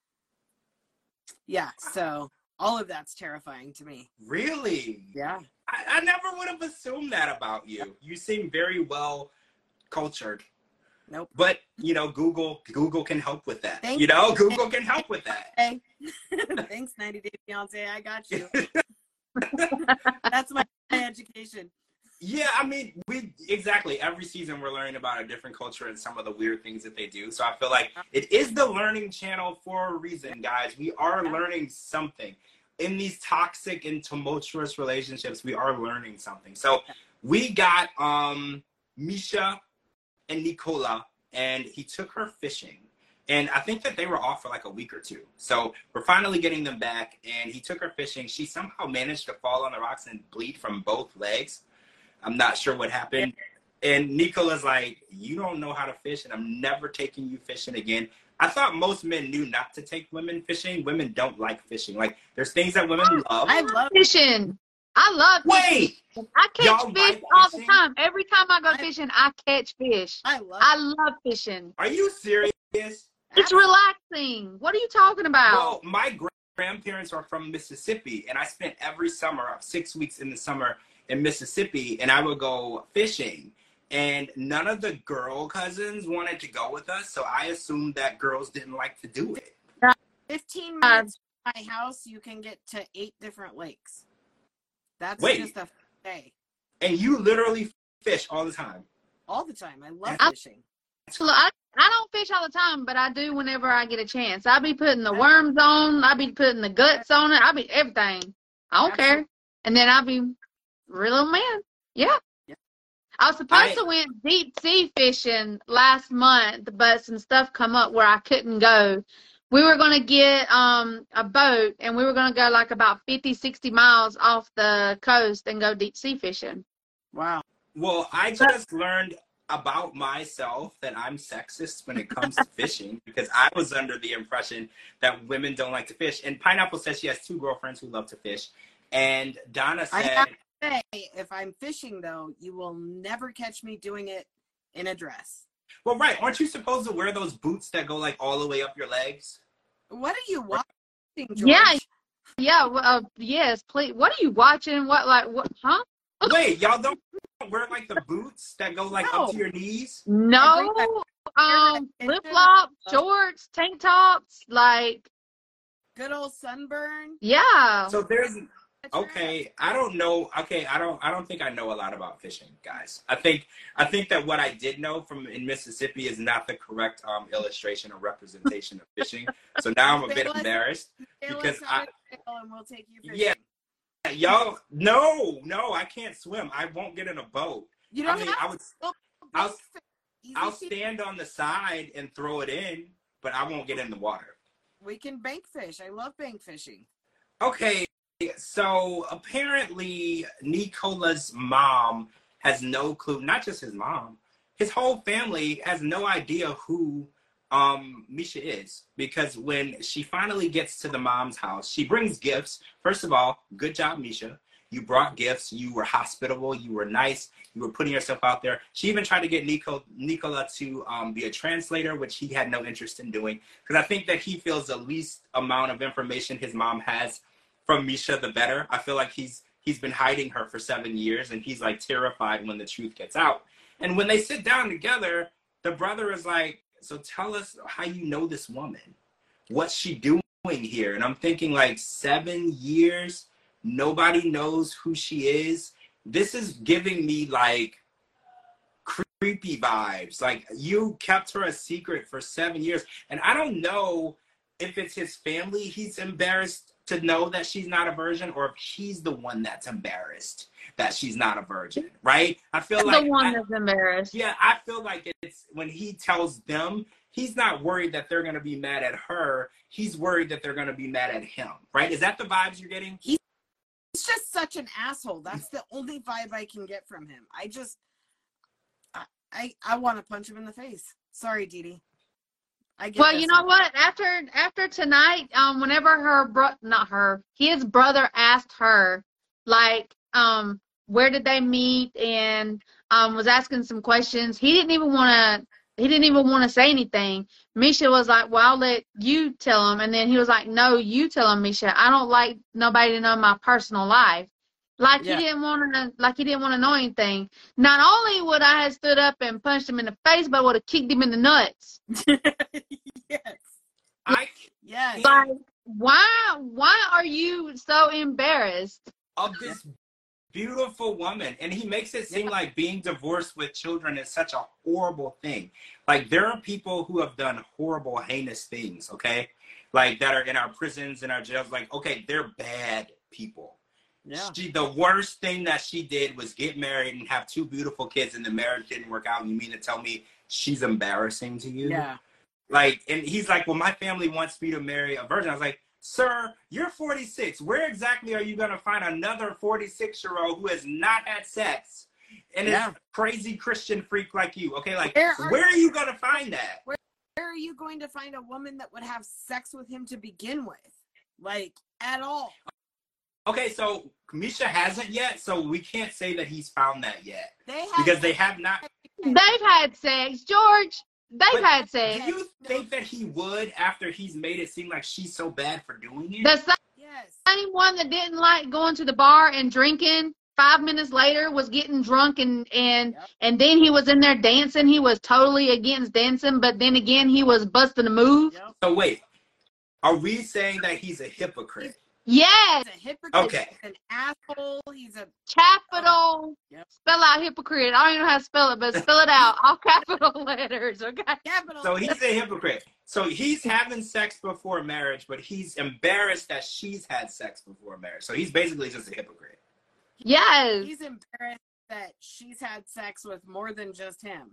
Yeah, so all of that's terrifying to me. Really? Yeah. I, I never would have assumed that about you. You seem very well cultured. Nope. But you know, Google Google can help with that. You know, Google can help with that. Hey, thanks, 90 Day Fiance. I got you. That's my education. Yeah, I mean, we exactly every season we're learning about a different culture and some of the weird things that they do. So I feel like it is the learning channel for a reason, guys. We are learning something in these toxic and tumultuous relationships. We are learning something. So we got um Misha and Nicola, and he took her fishing. And I think that they were off for like a week or two. So we're finally getting them back, and he took her fishing. She somehow managed to fall on the rocks and bleed from both legs. I'm not sure what happened. And Nicola's like, You don't know how to fish, and I'm never taking you fishing again. I thought most men knew not to take women fishing. Women don't like fishing. Like, there's things that women love. I love Fishing. I love fishing. Wait! I catch fish like all the time. Every time I go I- fishing, I catch fish. I love I love fishing. Are you serious? It's relaxing. What are you talking about? Well, my grandparents are from Mississippi, and I spent every summer, six weeks in the summer in Mississippi, and I would go fishing. And none of the girl cousins wanted to go with us, so I assumed that girls didn't like to do it. Uh, 15 um, minutes from my house, you can get to eight different lakes. That's Wait. just a day. And you literally fish all the time. All the time. I love I- fishing. So I, I don't fish all the time, but I do whenever I get a chance. I'll be putting the worms on. I'll be putting the guts on it. I'll be everything. I don't care. And then I'll be real old man. Yeah. Yeah. I was supposed I- to went deep sea fishing last month, but some stuff come up where I couldn't go. We were going to get um a boat and we were going to go like about 50, 60 miles off the coast and go deep sea fishing. Wow. Well, I just learned about myself that I'm sexist when it comes to fishing because I was under the impression that women don't like to fish. And Pineapple says she has two girlfriends who love to fish. And Donna said, Say, if I'm fishing though, you will never catch me doing it in a dress. Well, right. Aren't you supposed to wear those boots that go like all the way up your legs? What are you watching, George? Yeah. Yeah, well, uh, yes, please. What are you watching? What, like, what, huh? Wait, y'all don't wear like the boots that go like up to your knees? No, um, Attention. flip flops, shorts, tank tops, like, Good old sunburn. yeah. So there's That's your okay. I don't know. Okay, I don't. I don't think I know a lot about fishing, guys. I think. I think that what I did know from in Mississippi is not the correct um, illustration or representation of fishing. So now I'm a bit embarrassed. because I- out of jail and we'll take you. Yeah. Y'all, no, no, I can't swim. I won't get in a boat. You I don't mean, have I would. I'll- big fish. Easy I'll stand on the side and throw it in, but I won't get in the water. We can bank fish. I love bank fishing. Okay, so apparently Nicola's mom has no clue, not just his mom, his whole family has no idea who um Misha is because when she finally gets to the mom's house, she brings gifts. First of all, good job, Misha. You brought gifts. You were hospitable. You were nice. You were putting yourself out there. She even tried to get Nico, Nicola to um, be a translator, which he had no interest in doing because I think that he feels the least amount of information his mom has from Misha, the better. I feel like he's he's been hiding her for seven years, and he's like terrified when the truth gets out. And when they sit down together, the brother is like, "So tell us how you know this woman. What's she doing here?" And I'm thinking, like, seven years, nobody knows who she is. This is giving me like creepy vibes. Like you kept her a secret for seven years, and I don't know if it's his family he's embarrassed to know that she's not a virgin or if he's the one that's embarrassed that she's not a virgin right i feel the like the one I- that's embarrassed. yeah i feel like it's when he tells them he's not worried that they're going to be mad at her he's worried that they're going to be mad at him right is that the vibes you're getting He's just such an asshole. That's the only vibe I can get from him. I just, I, I, I want to punch him in the face. Sorry, Dee Dee. Well, you know what? After after tonight, um, whenever her bro, not her, his brother asked her, like, um, where did they meet, and um, was asking some questions. He didn't even want to he didn't even want to say anything. Misha was like, "Well, I'll let you tell him," and then he was like, "No, you tell him, Misha. I don't like nobody to know my personal life." Like Yeah. he didn't want to, like he didn't want to know anything. Not only would I have stood up and punched him in the face, but would have kicked him in the nuts. yes. I Yes. Like, why? Why are you so embarrassed? of this beautiful woman and he makes it seem Yeah. like being divorced with children is such a horrible thing like there are people who have done horrible heinous things okay like that are in our prisons and our jails like okay they're bad people Yeah. she the worst thing that she did was get married and have two beautiful kids and the marriage didn't work out and you mean to tell me she's embarrassing to you Yeah. like, and he's like, well, my family wants me to marry a virgin. I was like, sir, you're 46. Where exactly are you going to find another 46 year old who has not had sex and Yeah. is a crazy Christian freak like you? Okay, like, Where where are- are, you going to find that? Where are you going to find a woman that would have sex with him to begin with? Like, at all. Okay, so Misha hasn't yet, so we can't say that he's found that yet They have because they have not. They've had sex, George. They've But had sex. Do you think that he would after he's made it seem like she's so bad for doing it? The sa- Yes. same one that didn't like going to the bar and drinking. Five minutes later, was getting drunk and and Yep. and then he was in there dancing. He was totally against dancing, but then again, he was busting a move. Yep. so wait, are we saying that he's a hypocrite? Yes, He's a hypocrite. Okay. He's an asshole. He's a capital. Oh. Yep. Spell out hypocrite. I don't even know how to spell it, but spell it out. All capital letters. Okay. capital. So he's a hypocrite. So he's having sex before marriage, but he's embarrassed that she's had sex before marriage. So he's basically just a hypocrite. Yes. He's embarrassed that she's had sex with more than just him.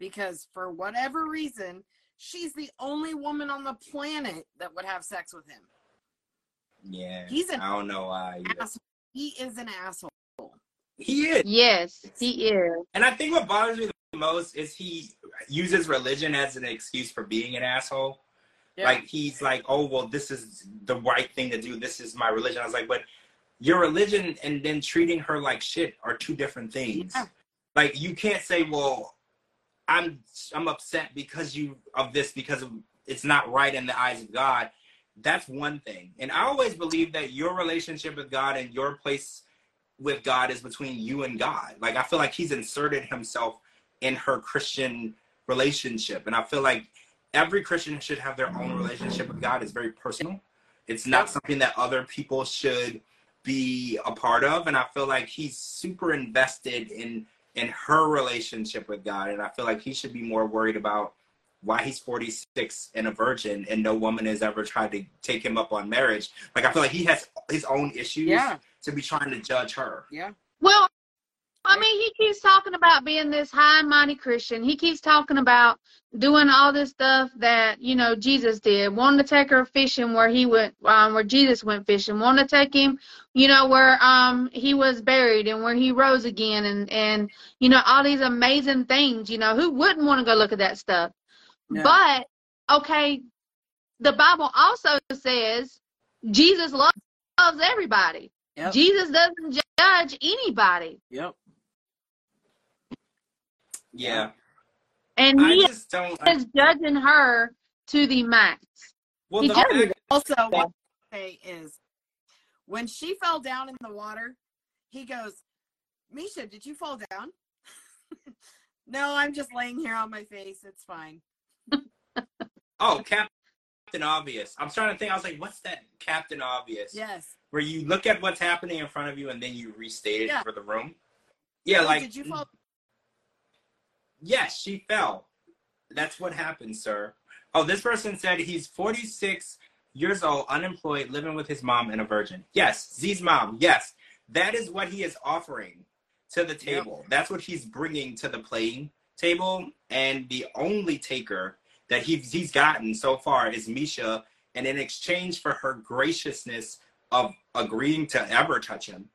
Because for whatever reason, she's the only woman on the planet that would have sex with him. Yeah. He's an I don't know why. Asshole. He is an asshole. He is. Yes, he is. And I think what bothers me the most is he uses religion as an excuse for being an asshole. Yeah. Like he's like, oh well, this is the right thing to do. This is my religion. I was like, but your religion and then treating her like shit are two different things. Yeah. Like you can't say, well, I'm I'm upset because you of this because of it's not right in the eyes of God. That's one thing. And I always believe that your relationship with God and your place with God is between you and God. Like I feel like he's inserted himself in her Christian relationship. And I feel like every Christian should have their own relationship with God. It's very personal. It's not something that other people should be a part of. And I feel like he's super invested in in her relationship with God. And I feel like he should be more worried about why he's 46 and a virgin and no woman has ever tried to take him up on marriage. Like I feel like he has his own issues Yeah. to be trying to judge her. Yeah. Well, I mean, he keeps talking about being this high and mighty Christian. He keeps talking about doing all this stuff that you know Jesus did. Wanting to take her fishing where he went, um, where Jesus went fishing. Wanting to take him, you know, where um he was buried and where he rose again, and and you know all these amazing things. You know, who wouldn't want to go look at that stuff? No. But okay, the Bible also says Jesus loves, loves everybody. Yep. Jesus doesn't judge anybody. Yep. Yeah. And I he just don't I, is judging her to the max. well he the judges Also, what I say is when she fell down in the water, he goes, Misha, did you fall down? no, I'm just laying here on my face. It's fine. Oh Captain Obvious. I'm trying to think, I was like, what's that Captain Obvious? Yes. Where you look at what's happening in front of you and then you restate it Yeah. for the room. Yeah, Oh, like did you fall? Yes, she fell. That's what happened, sir. Oh, this person said he's 46 years old, unemployed, living with his mom and a virgin. Yes, Z's mom. Yes, that is what he is offering to the table. That's what he's bringing to the playing table. And the only taker that he's, he's gotten so far is Misha. And in exchange for her graciousness of agreeing to ever touch him,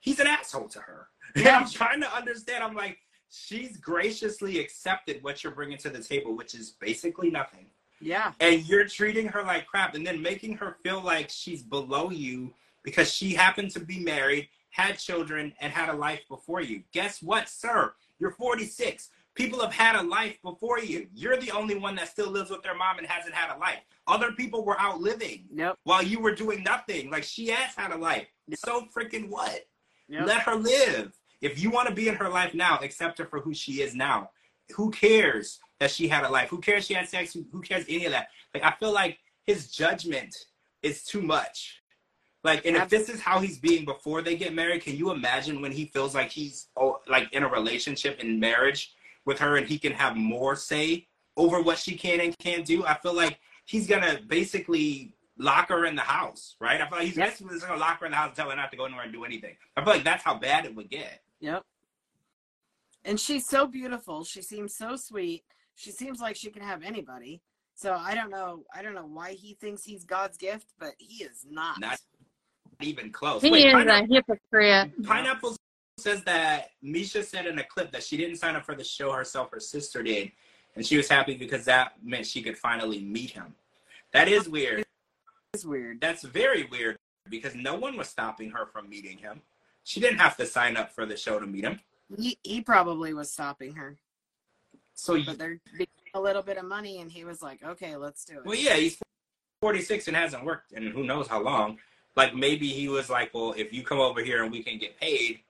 he's an asshole to her. Yeah. I'm trying to understand. I'm like, she's graciously accepted what you're bringing to the table, which is basically nothing. Yeah. And you're treating her like crap and then making her feel like she's below you because she happened to be married, had children, and had a life before you. Guess what, sir? You're 46. People have had a life before you. You're the only one that still lives with their mom and hasn't had a life. Other people were out living Yep. while you were doing nothing. Like she has had a life. Yep. So freaking what? Yep. Let her live. If you want to be in her life now, accept her for who she is now. Who cares that she had a life? Who cares she had sex? Who, cares any of that? Like I feel like his judgment is too much. Like, and if this is how he's being before they get married, can you imagine when he feels like he's oh, like in a relationship in marriage with her and he can have more say over what she can and can't do? I feel like he's gonna basically lock her in the house, right? I feel like he's Yep. basically just gonna lock her in the house and tell her not to go anywhere and do anything. I feel like that's how bad it would get. Yep. And she's so beautiful. She seems so sweet. She seems like she can have anybody. So I don't know. I don't know why he thinks he's God's gift, but he is not. Not even close. He Wait, is Pineapple, a hypocrite. Pineapple says that Misha said in a clip that she didn't sign up for the show herself, her sister did. And she was happy because that meant she could finally meet him. That is weird. It's weird. That's very weird because no one was stopping her from meeting him. She didn't have to sign up for the show to meet him. He, he probably was stopping her, So, but they're a little bit of money, and he was like, "Okay, let's do it." well, yeah, he's 46 and hasn't worked and who knows how long. Like maybe he was like, well, if you come over here and we can get paid,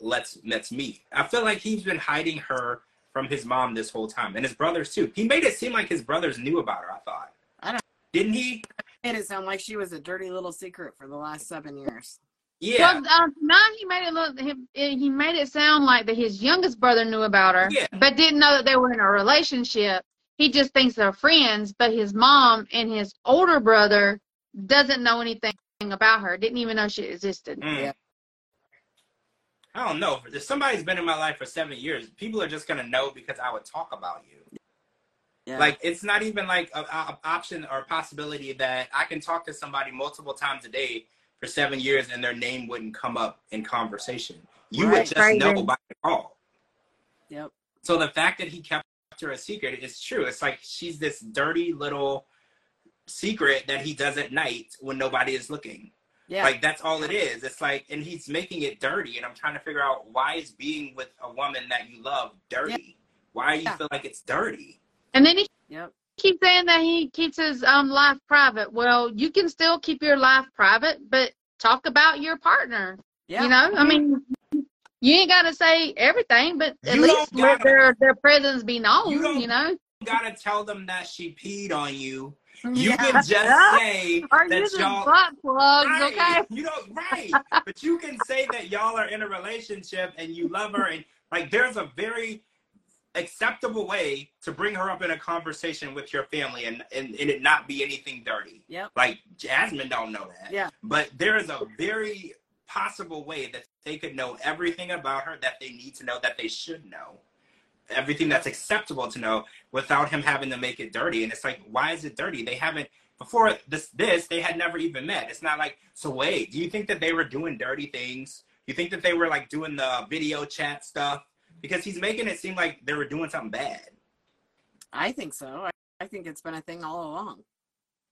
let's let's meet. I feel like he's been hiding her from his mom this whole time and his brothers too. He made it seem like his brothers knew about her. I thought. I don't- Didn't he? Made it sound like she was a dirty little secret for the last seven years. Yeah. Well, um, now he made it look. He, he made it sound like that his youngest brother knew about her, Yeah. but didn't know that they were in a relationship. He just thinks they're friends, but his mom and his older brother doesn't know anything about her. Didn't even know she existed. Mm. Yeah. I don't know. If somebody's been in my life for seven years, people are just gonna know because I would talk about you. Yeah. Like it's not even like a, a option or possibility that I can talk to somebody multiple times a day for seven years and their name wouldn't come up in conversation. You would just Crazy. know by the call. Yep. So the fact that he kept her a secret is true. It's like she's this dirty little secret that he does at night when nobody is looking. Yeah. Like that's all it is. It's like, and he's making it dirty, and I'm trying to figure out why is being with a woman that you love dirty? Why do you Yeah. feel like it's dirty? And then he yep. keeps saying that he keeps his um life private. Well, you can still keep your life private, but talk about your partner. Yeah. You know, I mean, you ain't got to say everything, but at You least let gotta- their their presence be known. You You, know, You gotta tell them that she peed on you. You Yeah. can just say are that y'all. butt plugs, Right. okay? You don't right, but you can say that y'all are in a relationship and you love her, and like there's a very acceptable way to bring her up in a conversation with your family and and, and it not be anything dirty. Yep. Like Jasmine don't know that. Yeah. But there is a very possible way that they could know everything about her that they need to know that they should know. Everything that's acceptable to know without him having to make it dirty. And it's like, why is it dirty? They haven't before this this they had never even met. It's not like so wait, do you think that they were doing dirty things? You think that they were like doing the video chat stuff? Because he's making it seem like they were doing something bad. I think so. I, I think it's been a thing all along.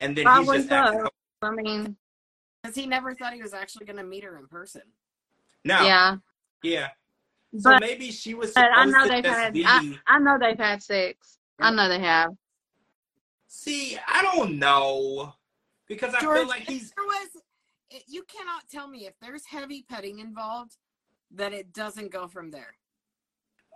And then Probably he's just acting so. I mean, Because he never thought he was actually going to meet her in person. no. yeah. Yeah. So But, maybe she was but I know to they've just had. be I, I know they've had sex. I know they have. See, I don't know. Because I George, feel like he's there was, you cannot tell me if there's heavy petting involved that it doesn't go from there.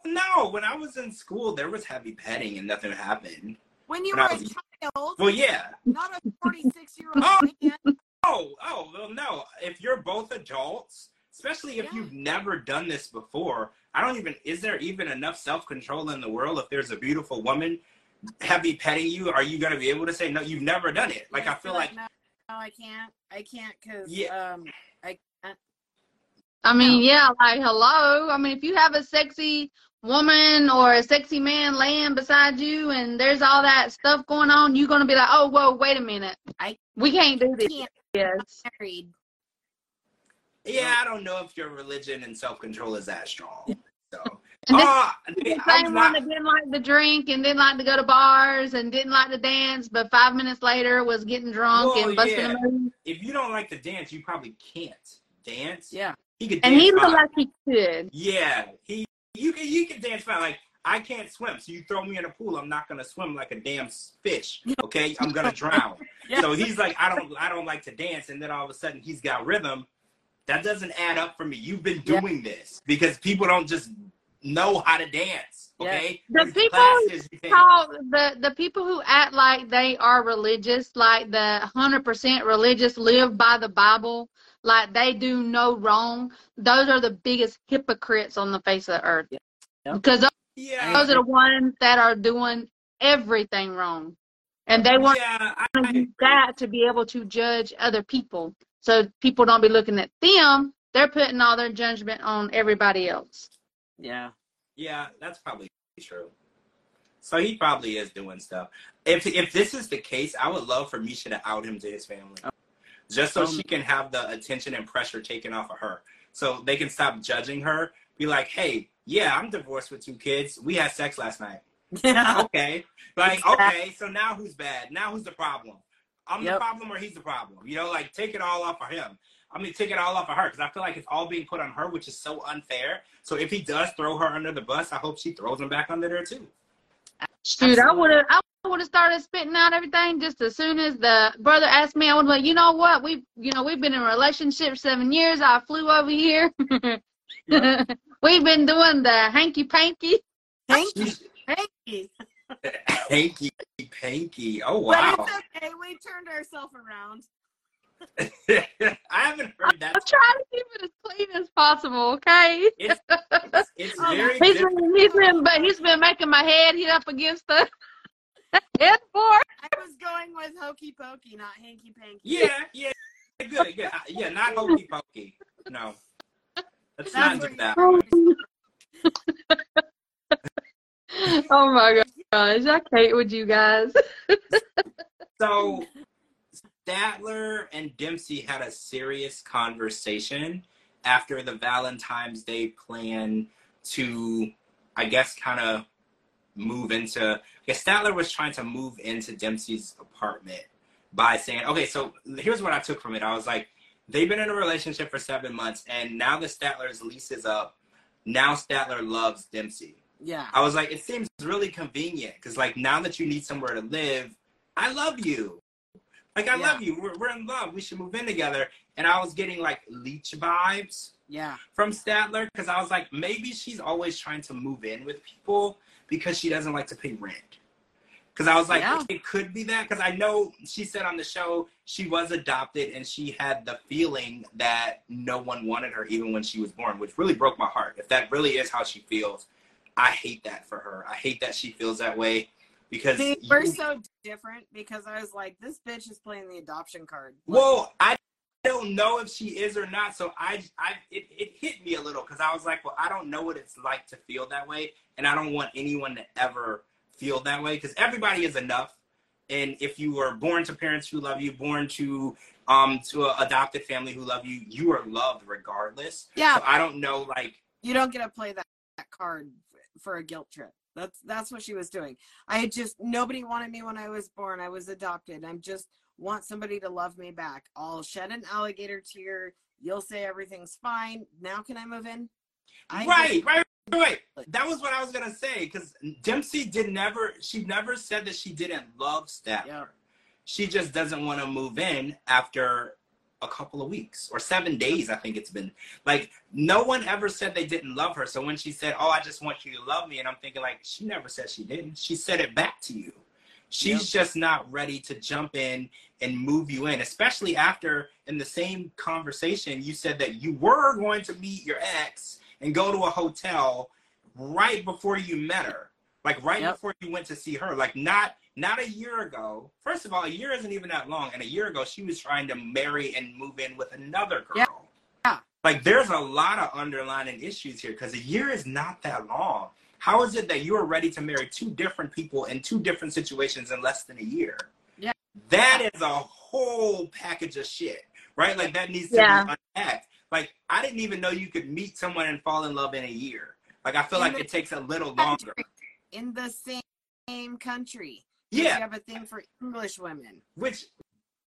no, when I was in school there was heavy petting and nothing happened. When you When were I a was- child, Well yeah. not a 46 year old Oh. man. Oh, oh, well no. If you're both adults, especially if Yeah. you've never done this before, I don't even is there even enough self-control in the world if there's a beautiful woman heavy petting you, are you gonna be able to say no, you've never done it? Like I Just be feel like no, no, I can't. I can't because Yeah. um, I can't. I mean, No. yeah, like hello. I mean, if you have a sexy woman or a sexy man laying beside you and there's all that stuff going on, you're gonna be like, oh, whoa, wait a minute. I we can't do this. can't Yes. married. Yeah, I don't know if your religion and self-control is that strong. So And this Ah, is I same one not- that didn't like to drink and didn't like to go to bars and didn't like to dance, but five minutes later was getting drunk Well, and busting yeah. if you don't like to dance, you probably can't dance. Yeah. He could And dance he looked fine. like he could. Yeah, he you can you can dance fine. Like I can't swim. So you throw me in a pool, I'm not gonna swim like a damn fish. Okay, I'm gonna drown. Yeah. So he's like, I don't, I don't like to dance, and then all of a sudden he's got rhythm. That doesn't add up for me. You've been Yeah. doing this because people don't just know how to dance. Okay, The These people Call the the people who act like they are religious, like the hundred percent religious, live by the Bible, like they do no wrong. Those are the biggest hypocrites on the face of the earth. Yeah. Yep. Because those, yeah, those are the ones that are doing everything wrong, and they want yeah, I, I that to be able to judge other people, so people don't be looking at them. They're putting all their judgment on everybody else. Yeah. Yeah, that's probably true. So he probably is doing stuff. If if this is the case, I would love for Misha to out him to his family, oh. just so Oh. she can have the attention and pressure taken off of her, so they can stop judging her. Be like, hey, yeah, I'm divorced with two kids. We had sex last night. Yeah. Okay, like Exactly. okay, so now who's bad? Now who's the problem? I'm the problem or he's the problem? You know, like take it all off of him. I mean, take it all off of her because I feel like it's all being put on her, which is so unfair. So if he does throw her under the bus, I hope she throws him back under there too. Shoot, I would have, I would have started spitting out everything just as soon as the brother asked me. I would be like, you know what? We, you know, we've been in a relationship seven years. I flew over here. we've been doing the hanky panky. Thank you. Thank you. Hanky panky. Oh But wow! it's okay. We turned ourselves around. I haven't heard that. I'm trying to keep it as clean as possible. Okay. It's it's, it's Oh, very He's different. been, he's been, but he's been making my head hit up against the headboard. I was going with hokey pokey, not hanky panky. Yeah, yeah, good, good. Uh, Yeah, not hokey pokey. No, let's That's not where do that. Oh my gosh, I can't with you guys. So Statler and Dempsey had a serious conversation after the Valentine's Day plan to, I guess, kind of move into. Guess Statler was trying to move into Dempsey's apartment by saying, okay, so here's what I took from it. I was like, they've been in a relationship for seven months, and now the Statler's lease is up. Now Statler loves Dempsey. Yeah. I was like, it seems really convenient because, like, now that you need somewhere to live, I love you. Like, I Yeah. love you. We're, we're in love. We should move in together. And I was getting like leech vibes Yeah. from Statler because I was like, maybe she's always trying to move in with people because she doesn't like to pay rent. Because I was like, Yeah. it could be that. Because I know she said on the show she was adopted and she had the feeling that no one wanted her even when she was born, which really broke my heart. If that really is how she feels, I hate that for her. I hate that she feels that way because See, you- we're so different because I was like, this bitch is playing the adoption card. Like, Well, I don't know if she is or not. So I, I, it, it hit me a little because I was like, well, I don't know what it's like to feel that way, and I don't want anyone to ever feel that way because everybody is enough. And if you were born to parents who love you, born to um to an adopted family who love you, you are loved regardless. yeah, So I don't know, like, you don't get to play that, that card for a guilt trip. That's that's what she was doing. I had just nobody wanted me when I was born. I was adopted. I'm just want somebody to love me back. I'll shed an alligator tear. You'll say everything's fine. Now can I move in? I right, right, right. That was what I was gonna say because Dempsey did never. She never said that she didn't love Statler. Yeah. She just doesn't want to move in after a couple of weeks or seven days. I think it's been like no one ever said they didn't love her. So when she said, "Oh, I just want you to love me," and I'm thinking like she never said she didn't. She said it back to you. She's just not ready to jump in and move you in, especially after in the same conversation you said that you were going to meet your ex and go to a hotel right before you met her. Like right Yep. before you went to see her. Like not not a year ago. First of all, a year isn't even that long. And a year ago she was trying to marry and move in with another girl. Yeah. Yeah. Like there's a lot of underlying issues here because a year is not that long. How is it that you are ready to marry two different people in two different situations in less than a year? Yeah. That is a whole package of shit, right? Like that needs to Yeah. be unpacked. Like I didn't even know you could meet someone and fall in love in a year. Like I feel In like the it takes a little longer. in the same, same country. 'Cause You have a thing for English women. which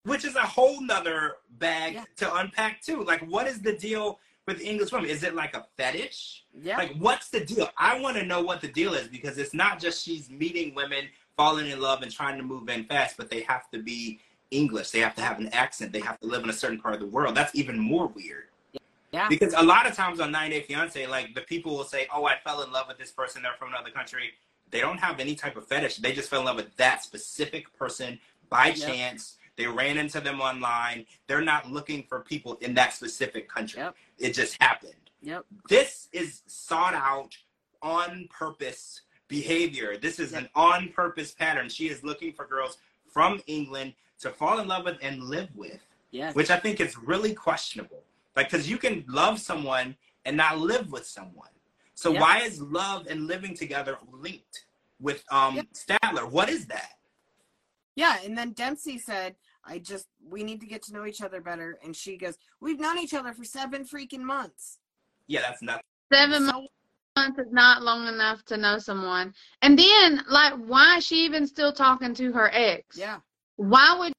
which is a whole nother bag Yeah. to unpack too. Like what is the deal with English women? Is it like a fetish? Yeah. Like, what's the deal? I want to know what the deal is because it's not just she's meeting women, falling in love, and trying to move in fast, but they have to be English. They have to have an accent. They have to live in a certain part of the world. That's even more weird. Yeah. Because a lot of times on 90 Day Fiance, like the people will say, "Oh, I fell in love with this person. They're from another country." They don't have any type of fetish. They just fell in love with that specific person by Yep. chance. They ran into them online. They're not looking for people in that specific country. Yep. It just happened. Yep. This is sought out on purpose behavior. This is Yep. an on purpose pattern. She is looking for girls from England to fall in love with and live with Yes. which I think is really questionable. Like, because you can love someone and not live with someone. So Yeah. why is love and living together linked with um Yeah. Statler? What is that? Yeah, and then Dempsey said, "I just we need to get to know each other better." And she goes, "We've known each other for seven freaking months." Yeah, that's not. Seven So months is not long enough to know someone. And then, like, why is she even still talking to her ex? yeah, Why would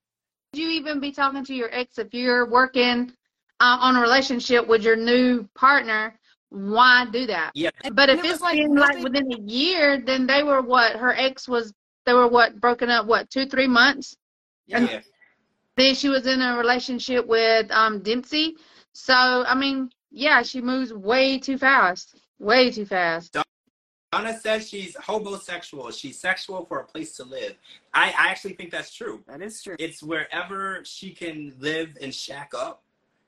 you even be talking to your ex if you're working uh, on a relationship with your new partner? Why do that? Yeah, But if And it was it's like like within a year, then they were what? Her ex was. They were what? Broken up? What? Two, three months? yeah, yeah. Then she was in a relationship with um Dempsey. So I mean, yeah, she moves way too fast. Way too fast. Donna says she's homosexual. She's sexual for a place to live. I, I actually think that's true. that is true. It's wherever she can live and shack up.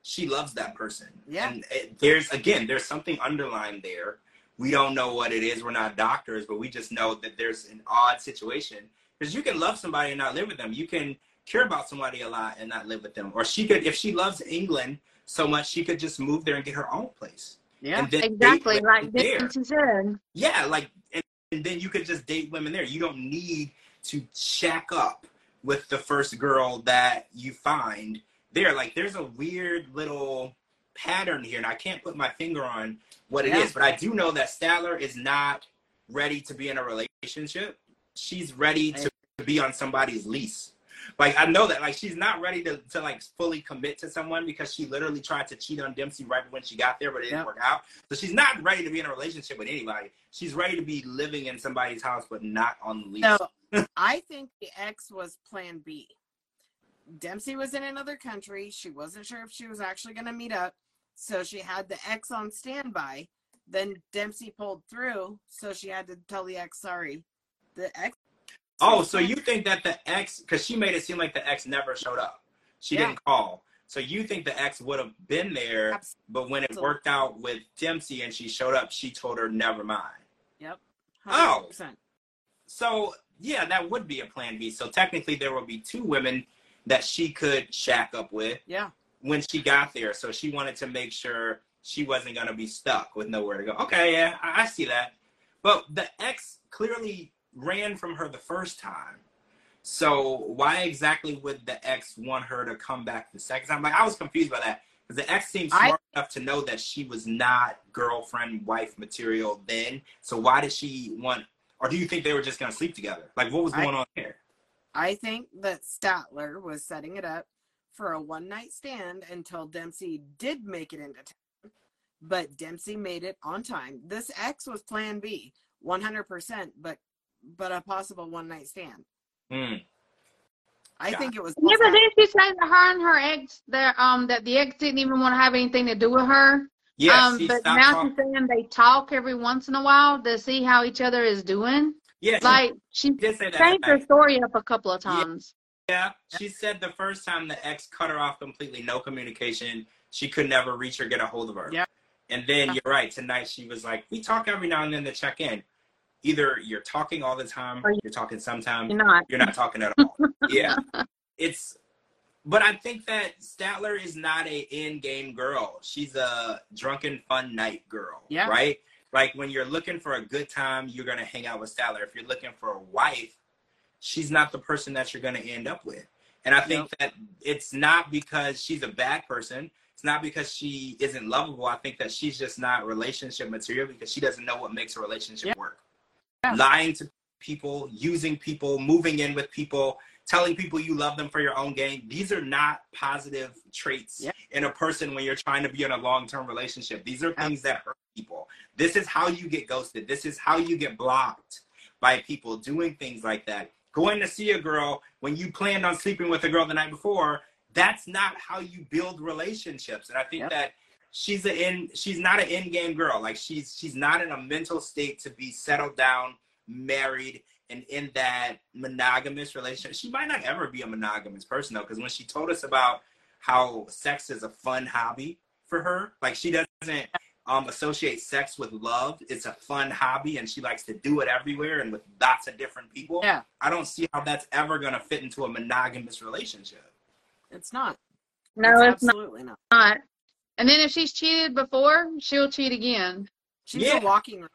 She loves that person. Yeah. And it, there's again, there's something underlined there. We don't know what it is. We're not doctors, but we just know that there's an odd situation because you can love somebody and not live with them. You can care about somebody a lot and not live with them. Or she could, if she loves England so much, she could just move there and get her own place. yeah, And then Exactly, women like there. Dempsey. Yeah, like, and, and then you could just date women there. You don't need to shack up with the first girl that you find there. Like, there's a weird little pattern here, and I can't put my finger on what it Yeah. is, but I do know that Statler is not ready to be in a relationship. She's ready to be on somebody's lease. Like I know that, like she's not ready to, to like fully commit to someone because she literally tried to cheat on Dempsey right when she got there, but it didn't work out. So she's not ready to be in a relationship with anybody. She's ready to be living in somebody's house, but not on the lease. So I think the ex was Plan B. Dempsey was in another country. She wasn't sure if she was actually going to meet up, so she had the ex on standby. Then Dempsey pulled through, so she had to tell the ex sorry. The ex. oh, so you think that the ex, because she made it seem like the ex never showed up. She Yeah. didn't call. So you think the ex would have been there, Abs- but when it worked out with Dempsey and she showed up, she told her never mind. Yep. Oh. 100%. So yeah, that would be a plan B. So technically, there will be two women that she could shack up with Yeah. when she got there. So she wanted to make sure she wasn't gonna be stuck with nowhere to go. Okay, yeah, I, I see that. But the ex clearly ran from her the first time. So why exactly would the ex want her to come back the second time? Like I was confused by that because the ex seemed I- smart enough to know that she was not girlfriend wife material then. So why did she want? Or do you think they were just gonna sleep together? Like what was I- going on there? I think that Statler was setting it up for a one night stand until Dempsey did make it into town. But Dempsey made it on time. This ex was plan B, 100%, but but a possible one night stand. Hmm. I Got think it was. Yeah, but didn't she say that her and her ex that um that the ex didn't even want to have anything to do with her? Yeah, um, but now talking. she's saying they talk every once in a while to see how each other is doing. Yeah, Like she did say that. changed her story up a couple of times. Yeah, she said the first time the ex cut her off completely, no communication. She could never reach her, get a hold of her. Yeah. And then you're right. Tonight she was like, "We talk every now and then to check in. Either you're talking all the time, Or you- you're talking sometimes, You're not. you're not talking at all." yeah, it's. But I think that Statler is not a in-game girl. She's a drunken fun night girl. Yeah. Right. Like when you're looking for a good time, you're gonna hang out with Statler. If you're looking for a wife, she's not the person that you're to end up with. And I think that it's not because she's a bad person. It's not because she isn't lovable. I think that she's just not relationship material because she doesn't know what makes a relationship Yeah. work. Yeah. Lying to people, using people, moving in with people. Telling people you love them for your own gain. These are not positive traits Yeah. in a person when you're trying to be in a long term relationship. These are things that hurt people. This is how you get ghosted. This is how you get blocked by people doing things like that. Going to see a girl when you planned on sleeping with a girl the night before, that's not how you build relationships. And I think Yep. that she's a in she's not an in game girl. Like she's she's not in a mental state to be settled down, married, and in that monogamous relationship. She might not ever be a monogamous person though, because when she told us about how sex is a fun hobby for her, like she doesn't um, associate sex with love. It's a fun hobby, and she likes to do it everywhere and with lots of different people. Yeah. I don't see how that's ever gonna fit into a monogamous relationship. It's not. No, it's it's not. absolutely not. And then if she's cheated before, she'll cheat again. She's Yeah. a walking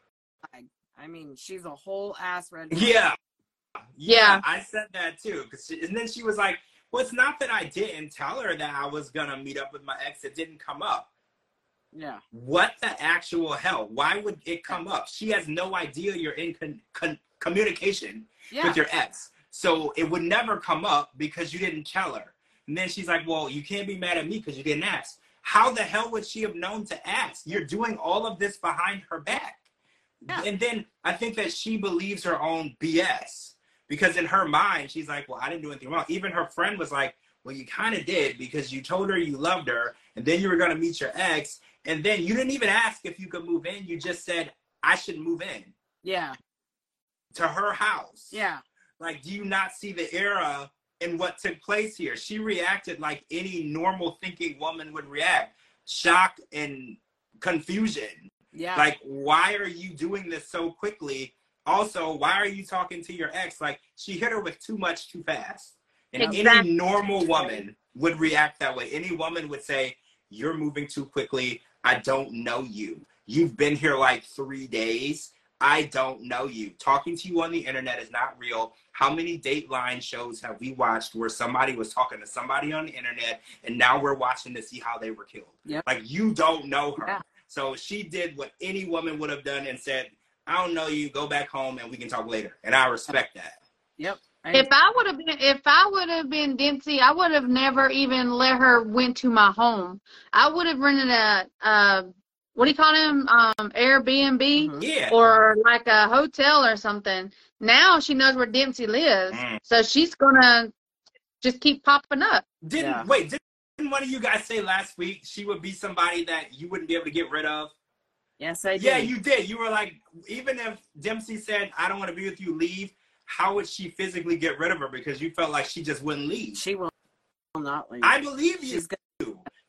flag. I mean, she's a whole ass red flag. Yeah. Yeah. I said that too. Cause she, and then she was like, well, it's not that I didn't tell her that I was going to meet up with my ex. It didn't come up. Yeah. What the actual hell? Why would it come up? She has no idea you're in con- con- communication Yeah. with your ex. So it would never come up because you didn't tell her. And then she's like, well, you can't be mad at me because you didn't ask. How the hell would she have known to ask? You're doing all of this behind her back. Yeah. And then I think that she believes her own BS because in her mind, she's like, well, I didn't do anything wrong. Even her friend was like, well, you kind of did because you told her you loved her and then you were going to meet your ex. And then you didn't even ask if you could move in. You just said, I should move in Yeah. to her house. Yeah. Like, do you not see the era and what took place here? She reacted like any normal thinking woman would react shock and confusion. Yeah. Like, why are you doing this so quickly? Also, why are you talking to your ex? Like, she hit her with too much too fast. And any normal woman would react that way. Any woman would say, You're moving too quickly. I don't know you. You've been here like three days. I don't know you. Talking to you on the internet is not real. How many Dateline shows have we watched where somebody was talking to somebody on the internet and now we're watching to see how they were killed? Yep. Like you don't know her. Yeah. So she did what any woman would have done and said, I don't know you, go back home and we can talk later. And I respect that. Yep. I- If I would have been, if I would have been Dempsey, I would have never even let her went to my home. I would have rented a, uh, what do you call them? Um, Airbnb Mhm. Yeah. or like a hotel or something. Now she knows where Dempsey lives, Mm. so she's gonna just keep popping up. Didn't Yeah. wait, didn't one of you guys say last week she would be somebody that you wouldn't be able to get rid of? yes, I did. Yeah, you did. You were like, even if Dempsey said, I don't want to be with you, leave, how would she physically get rid of her? Because you felt like she just wouldn't leave. She will not leave. I believe you.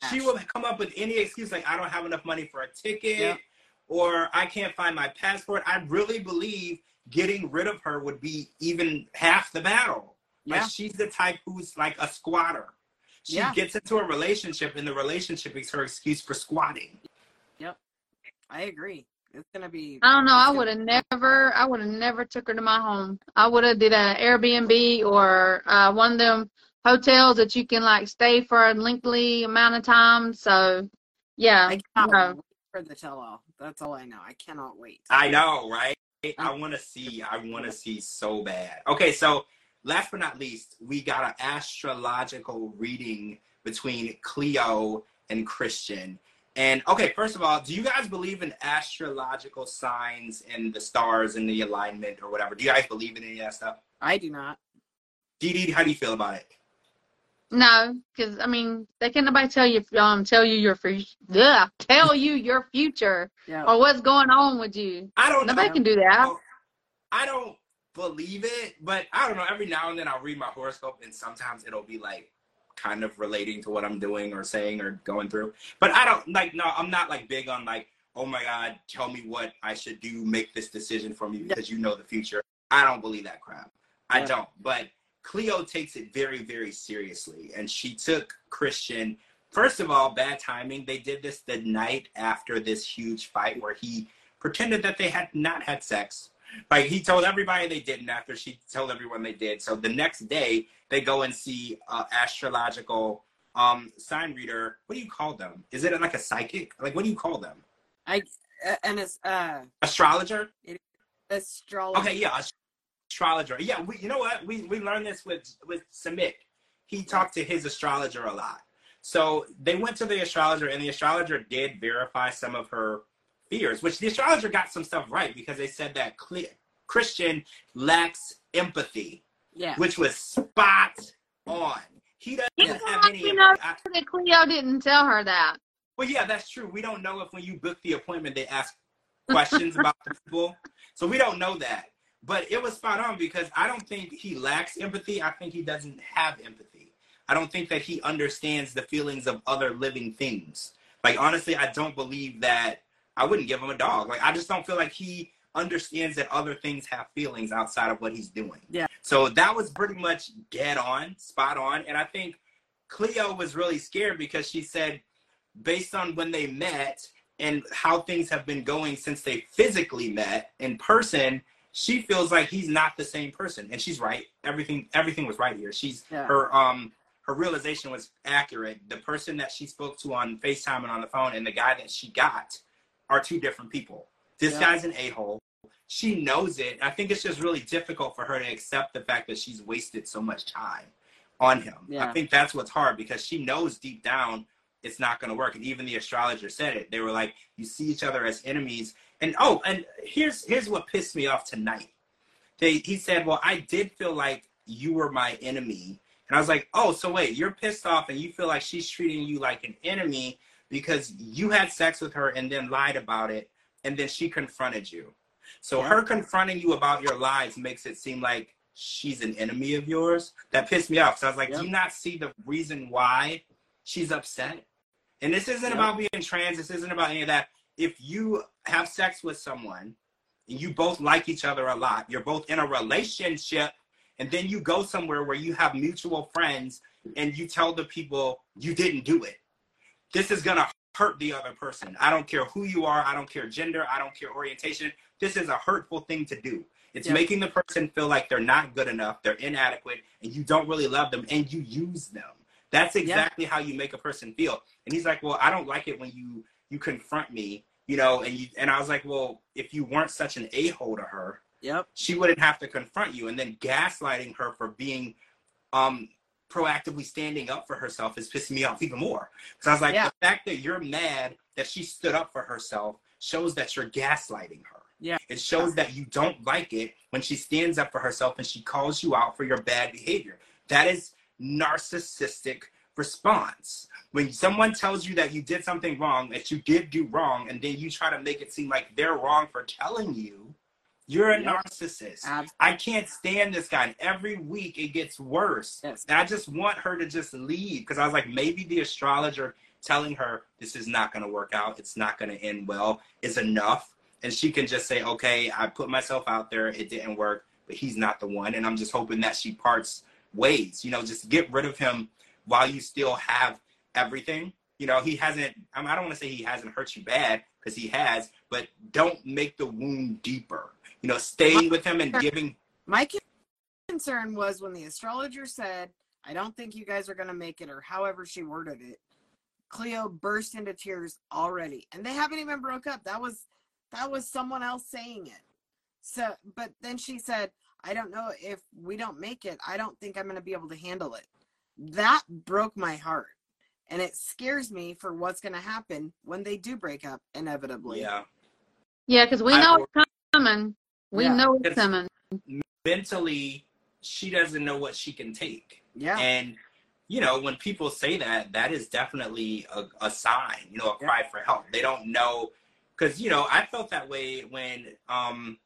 She will come up with any excuse like, I don't have enough money for a ticket Yeah. or I can't find my passport. I really believe getting rid of her would be even half the battle. Yeah. Like she's the type who's like a squatter. She Yeah. gets into a relationship and the relationship is her excuse for squatting. Yep, I agree. It's gonna be. I don't know. I would have never. I would have never took her to my home. I would have did a Airbnb or uh, one of them hotels that you can like stay for a lengthy amount of time. So, yeah, I cannot no. wait for the tell-all. That's all I know. I cannot wait. I know, right? I want to see. I want to see so bad. Okay, so last but not least, we got an astrological reading between Cleo and Christian. And okay, first of all, do you guys believe in astrological signs and the stars and the alignment or whatever? Do you guys believe in any of that stuff? I do not. Dee Dee, how do you feel about it? No, because I mean, they can't nobody tell you um tell you your future. Yeah, tell you your future Yeah. or what's going on with you. I don't Nobody know. can do that. I don't believe it, but I don't know. Every now and then I'll read my horoscope, and sometimes it'll be like kind of relating to what I'm doing or saying or going through. But I don't like. No, I'm not like big on like, oh my god, tell me what I should do, make this decision for me because you know the future. I don't believe that crap. I don't. But Cleo takes it very, very seriously, and she took Christian. First of all, bad timing. They did this the night after this huge fight where he pretended that they had not had sex. Like he told everybody they didn't after she told everyone they did. So the next day they go and see uh, astrological um sign reader. What do you call them? Is it like a psychic? Like what do you call them? Uh, and it's uh Astrologer? astrology. Okay, yeah, astrologer. Yeah, we, you know what? We we learned this with with Sumit. He talked to his astrologer a lot. So they went to the astrologer, and the astrologer did verify some of her fears, which the astrologer got some stuff right because they said that Cle- Christian lacks empathy, Yeah. which was spot on. He doesn't Yeah, have any you know-. I- that Cleo didn't tell her that. well, yeah, that's true. We don't know if when you book the appointment they ask questions about the people, so we don't know that. But it was spot on because I don't think he lacks empathy. I think he doesn't have empathy. I don't think that he understands the feelings of other living things. Like honestly, I don't believe that. I wouldn't give him a dog. Like I just don't feel like he understands that other things have feelings outside of what he's doing. Yeah. So that was pretty much dead on, spot on. And I think Cleo was really scared because she said, based on when they met and how things have been going since they physically met in person, she feels like he's not the same person. And she's right. Everything everything was right here. She's Yeah. her um her realization was accurate. The person that she spoke to on FaceTime and on the phone and the guy that she got are two different people. This Yeah. guy's an a-hole. She knows it. I think it's just really difficult for her to accept the fact that she's wasted so much time on him. I think that's what's hard because she knows deep down it's not going to work. And even the astrologer said it. They were like, "You see each other as enemies." And oh, and here's here's what pissed me off tonight. They he said, "Well, I did feel like you were my enemy." And I was like, "Oh, so wait, you're pissed off and you feel like she's treating you like an enemy because you had sex with her and then lied about it and then she confronted you." So Yeah. her confronting you about your lies makes it seem like she's an enemy of yours. That pissed me off. So I was like, Yeah. do you not see the reason why she's upset? And this isn't Yeah. about being trans. This isn't about any of that. If you have sex with someone and you both like each other a lot, you're both in a relationship, and then you go somewhere where you have mutual friends and you tell the people you didn't do it, this is gonna hurt the other person. I don't care who you are. I don't care gender. I don't care orientation. This is a hurtful thing to do. It's Yeah. making the person feel like they're not good enough, they're inadequate, and you don't really love them, and you use them. That's exactly how you make a person feel. And he's like, "Well, I don't like it when you you confront me, you know." And you and I was like, "Well, if you weren't such an a hole to her, Yep. she wouldn't have to confront you." And then gaslighting her for being um proactively standing up for herself is pissing me off even more. So I was like, Yeah. the fact that you're mad that she stood up for herself shows that you're gaslighting her. Yeah. It shows that you don't like it when she stands up for herself and she calls you out for your bad behavior. That is narcissistic response. When someone tells you that you did something wrong, that you did do wrong, and then you try to make it seem like they're wrong for telling you, you're a Yeah. narcissist. Absolutely. I can't stand this guy. And every week it gets worse. Yes. And I just want her to just leave because I was like, maybe the astrologer telling her this is not going to work out, it's not going to end well, is enough. And she can just say, okay, I put myself out there, it didn't work, but he's not the one. And I'm just hoping that she parts ways. You know, just get rid of him while you still have everything. You know, he hasn't, I, mean, I don't want to say he hasn't hurt you bad because he has, but don't make the wound deeper. You know, staying with him and giving My concern was when the astrologer said, I don't think you guys are going to make it, or however she worded it. Cleo burst into tears already, and they haven't even broke up. That was that was someone else saying it. So, but then she said, I don't know if we don't make it. I don't think I'm going to be able to handle it. That broke my heart. And it scares me for what's going to happen when they do break up inevitably. Yeah. Yeah, because we I- know it's coming. We Yeah. know it's It's- coming. Mentally, she doesn't know what she can take. Yeah. And, you know, when people say that, that is definitely a, a sign, you know, a Yeah. cry for help. They don't know. Because, you know, I felt that way when um,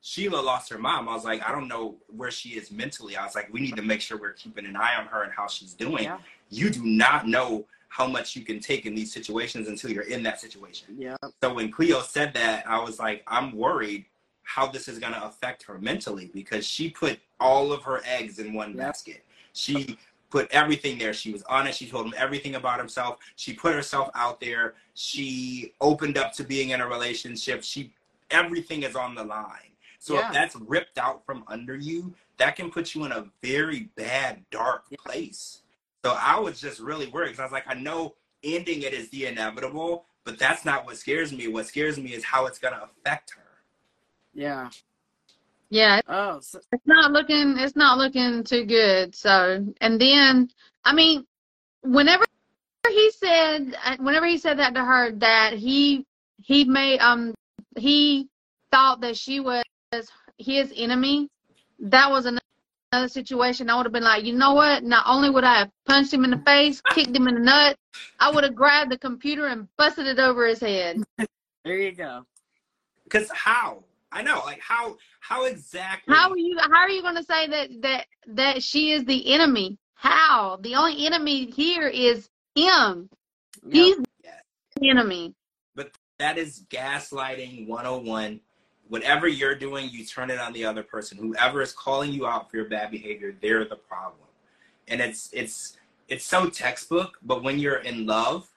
Sheila lost her mom. I was like, I don't know where she is mentally. I was like, we need to make sure we're keeping an eye on her and how she's doing. Yeah. You do not know how much you can take in these situations until you're in that situation. Yeah. So when Cleo said that, I was like, I'm worried how this is going to affect her mentally because she put all of her eggs in one Yep. basket. She put everything there. She was honest. She told him everything about herself. She put herself out there. She opened up to being in a relationship. She everything is on the line. So Yeah. if that's ripped out from under you, that can put you in a very bad, dark Yeah. place. So I was just really worried because I was like, I know ending it is the inevitable, but that's not what scares me. What scares me is how it's going to affect her. Yeah. Yeah, Oh, so, it's not looking it's not looking too good. So, and then I mean, whenever he said uh, whenever he said that to her that he he made um he thought that she was his enemy, that was another another situation. I would have been like, you know what? Not only would I have punched him in the face, kicked him in the nut, I would have grabbed the computer and busted it over his head. there you go. Because how? I know, like how how exactly? How are you how are you gonna say that that that she is the enemy? How? The only enemy here is him. Yep. He's Yes. the enemy. But that is gaslighting 101. Whatever you're doing, you turn it on the other person. Whoever is calling you out for your bad behavior, they're the problem. And it's it's it's so textbook, but when you're in love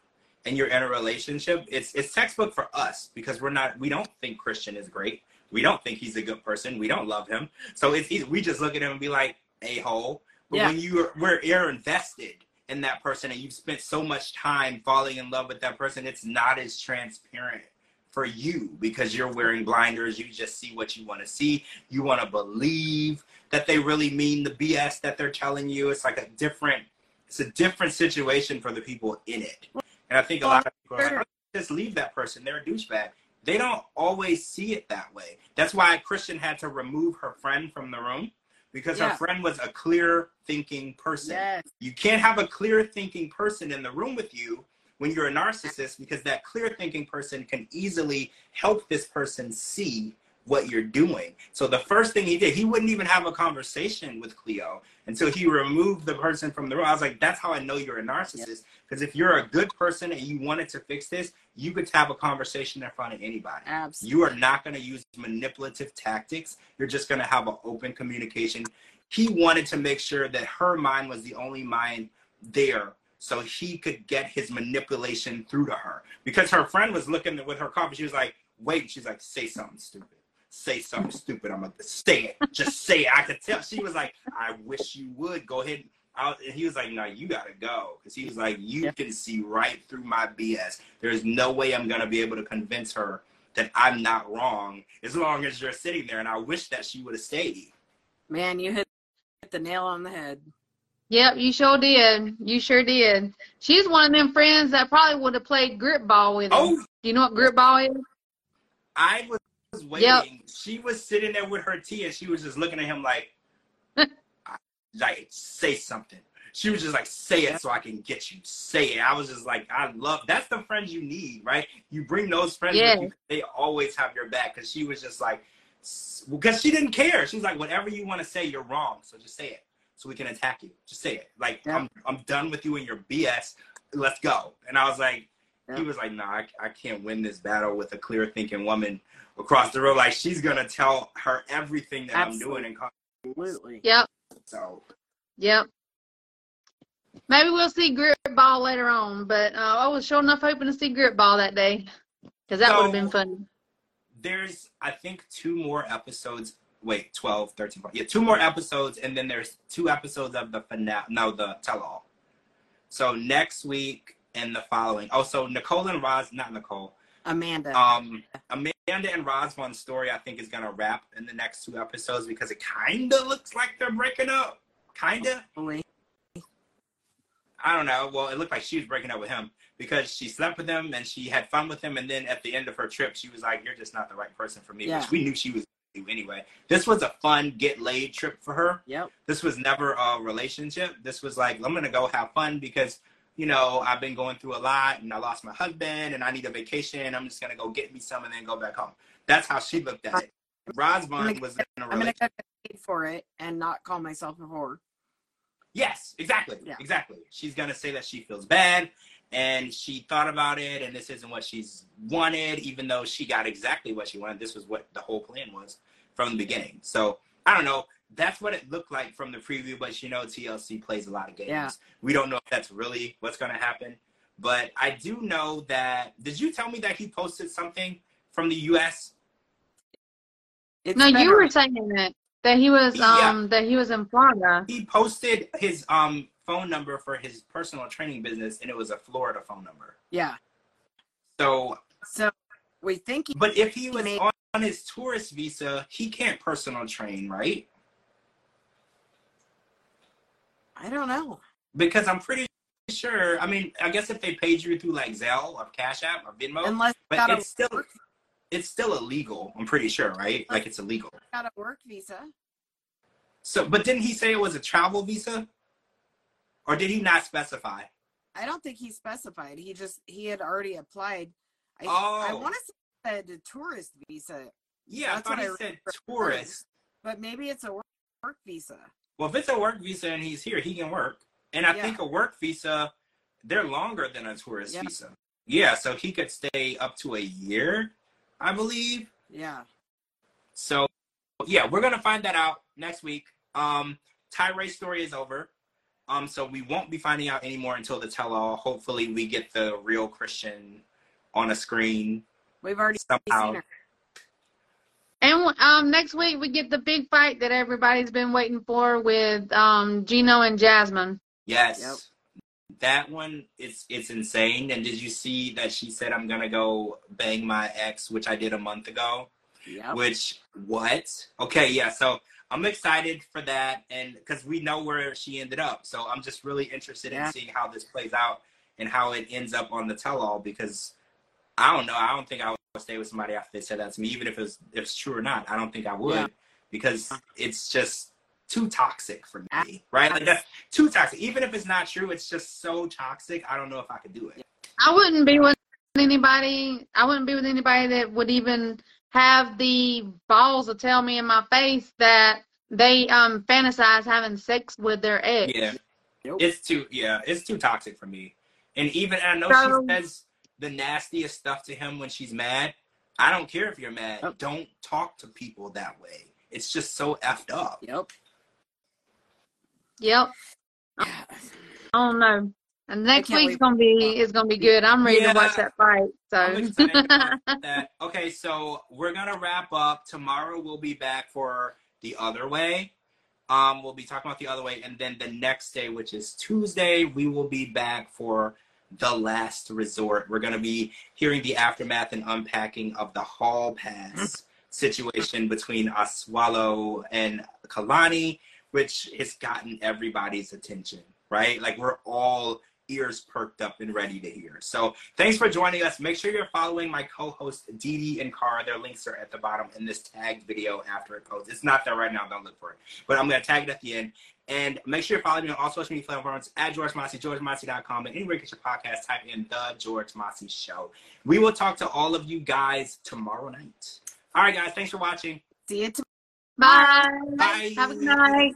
and you're in a relationship, it's it's textbook for us because we're not we don't think Christian is great. We don't think he's a good person. We don't love him. So it's easy. We just look at him and be like, a hole. But Yeah. when you're we're you're invested in that person and you've spent so much time falling in love with that person, it's not as transparent for you because you're wearing blinders. You just see what you want to see. You want to believe that they really mean the BS that they're telling you. It's like a different, it's a different situation for the people in it. And I think a lot of people are like, "Oh, just leave that person. They're a douchebag. They don't always see it that way. That's why Christian had to remove her friend from the room because Yeah. her friend was a clear thinking person. Yes. You can't have a clear thinking person in the room with you when you're a narcissist because that clear thinking person can easily help this person see what you're doing. So the first thing he did, he wouldn't even have a conversation with Cleo until he removed the person from the room. I was like, that's how I know you're a narcissist. Because if you're a good person and you wanted to fix this, you could have a conversation in front of anybody. Absolutely. You are not going to use manipulative tactics. You're just going to have an open communication. He wanted to make sure that her mind was the only mind there so he could get his manipulation through to her. Because her friend was looking with her coffee. She was like, wait. She's like, say something stupid. Say something stupid. I'm like, say it. Just say it. I could tell. She was like, I wish you would. Go ahead. Out. And he was like, no, you got to go. Because he was like, you Yeah. can see right through my BS. There's no way I'm going to be able to convince her that I'm not wrong as long as you're sitting there. And I wish that she would have stayed. Man, you hit the nail on the head. Yep, you sure did. You sure did. She's one of them friends that probably would have played grip ball with him. Oh, Do you know what grip ball is? I was waiting. Yep. She was sitting there with her tea and she was just looking at him like, like, say something. She was just like, say it so I can get you. Say it. I was just like, I love that's the friends you need, right? You bring those friends Yeah. with you, they always have your back. Cause she was just like, because she didn't care. She was like, whatever you want to say, you're wrong. So just say it. So we can attack you. Just say it. Like, Yeah. I'm, I'm done with you and your BS. Let's go. And I was like, he was like, no, nah, I, I can't win this battle with a clear thinking woman across the road. Like, she's going to tell her everything that I'm doing. And Absolutely. Yep, so, yep. Maybe we'll see grip ball later on, but uh, I was sure enough hoping to see grip ball that day because that would have been fun. there's, I think, two more episodes. Wait, 12, 13, 14. Yeah, two more episodes. And then there's two episodes of the finale. No, the tell all. So next week and the following. Oh, so Nicole and Roz, not Nicole. Amanda. Um, Amanda and Rosvan's story, I think, is gonna wrap in the next two episodes because it kind of looks like they're breaking up. Kinda. Hopefully. I don't know. Well, it looked like she was breaking up with him because she slept with him and she had fun with him, and then at the end of her trip, she was like, "You're just not the right person for me," Yeah. which we knew she was anyway. This was a fun get laid trip for her. Yep. This was never a relationship. This was like, I'm gonna go have fun because you know I've been going through a lot and I lost my husband and I need a vacation. I'm just gonna go get me some and then go back home. That's how she looked at it. Rosvan was in a I'm gonna relationship. get paid for it and not call myself a whore. Yes, exactly. Yeah. Exactly. She's going to say that she feels bad and she thought about it and this isn't what she's wanted, even though she got exactly what she wanted. This was what the whole plan was from the beginning. So I don't know. That's what it looked like from the preview, but you know, TLC plays a lot of games. Yeah. We don't know if that's really what's going to happen. But I do know that. Did you tell me that he posted something from the U.S.? It's No, you were saying that that he was Yeah. um that he was in Florida. He posted his um phone number for his personal training business, and it was a Florida phone number. Yeah. So So we think he But if he was Maybe. on on his tourist visa, he can't personal train, right? I don't know. Because I'm pretty sure. I mean, I guess if they paid you through like Zelle or Cash App or Venmo, Unless but it's still work, it's still illegal. I'm pretty sure, right? Like it's illegal. got a work visa. So, but didn't he say it was a travel visa, or did he not specify? I don't think he specified. He just he had already applied. I, Oh. I want to say the tourist visa, Yeah, That's I thought what he I said tourist. but maybe it's a work, work visa. Well, if it's a work visa and he's here, he can work. And I Yeah. think a work visa, they're longer than a tourist Yeah. visa. Yeah, so he could stay up to a year, I believe. Yeah. So, yeah, we're gonna find that out next week. Um, Tyray's story is over. Um, so we won't be finding out anymore until the tell-all. Hopefully, we get the real Christian on a screen We've already somehow. seen her. And um, next week we get the big fight that everybody's been waiting for with um, Gino and Jasmine. Yes. Yep. That one is it's insane. And did you see that she said I'm gonna go bang my ex, which I did a month ago? Yep. Which what? Okay, yeah. So I'm excited for that, and because we know where she ended up, so I'm just really interested Yeah. in seeing how this plays out and how it ends up on the tell-all. Because I don't know. I don't think I would stay with somebody after they said that to me, even if it's if it's true or not. I don't think I would Yeah. because it's just too toxic for me, right? Like that's too toxic. Even if it's not true, it's just so toxic. I don't know if I could do it. I wouldn't be with anybody. I wouldn't be with anybody that would even have the balls to tell me in my face that they um fantasize having sex with their ex. Yeah. Nope. It's too yeah, it's too toxic for me. And even I know So- she says the nastiest stuff to him when she's mad. I don't care if you're mad. Yep. Don't talk to people that way. It's just so effed up. Yep. Yep. I don't know. And next week's wait. gonna be is gonna be good. I'm ready Yeah. to watch that fight. I'm So excited about that. Okay, so we're gonna wrap up. Tomorrow we'll be back for the other way. Um, we'll be talking about the other way, and then the next day, which is Tuesday, we will be back for the last resort. We're gonna be hearing the aftermath and unpacking of the hall pass mm-hmm. situation between Asuelu and Kalani, which has gotten everybody's attention, right? Like we're all ears perked up and ready to hear. So thanks for joining us. Make sure you're following my co-host Dee Dee and Kara. Their links are at the bottom in this tagged video after it posts. It's not there right now. Don't look for it. But I'm going to tag it at the end. And make sure you're following me on all social media platforms at George Mossey, GeorgeMossey.com, and anywhere you get your podcast, type in The George Mossey Show. We will talk to all of you guys tomorrow night. All right, guys. Thanks for watching. See you tomorrow. bye. Bye. Have a good night.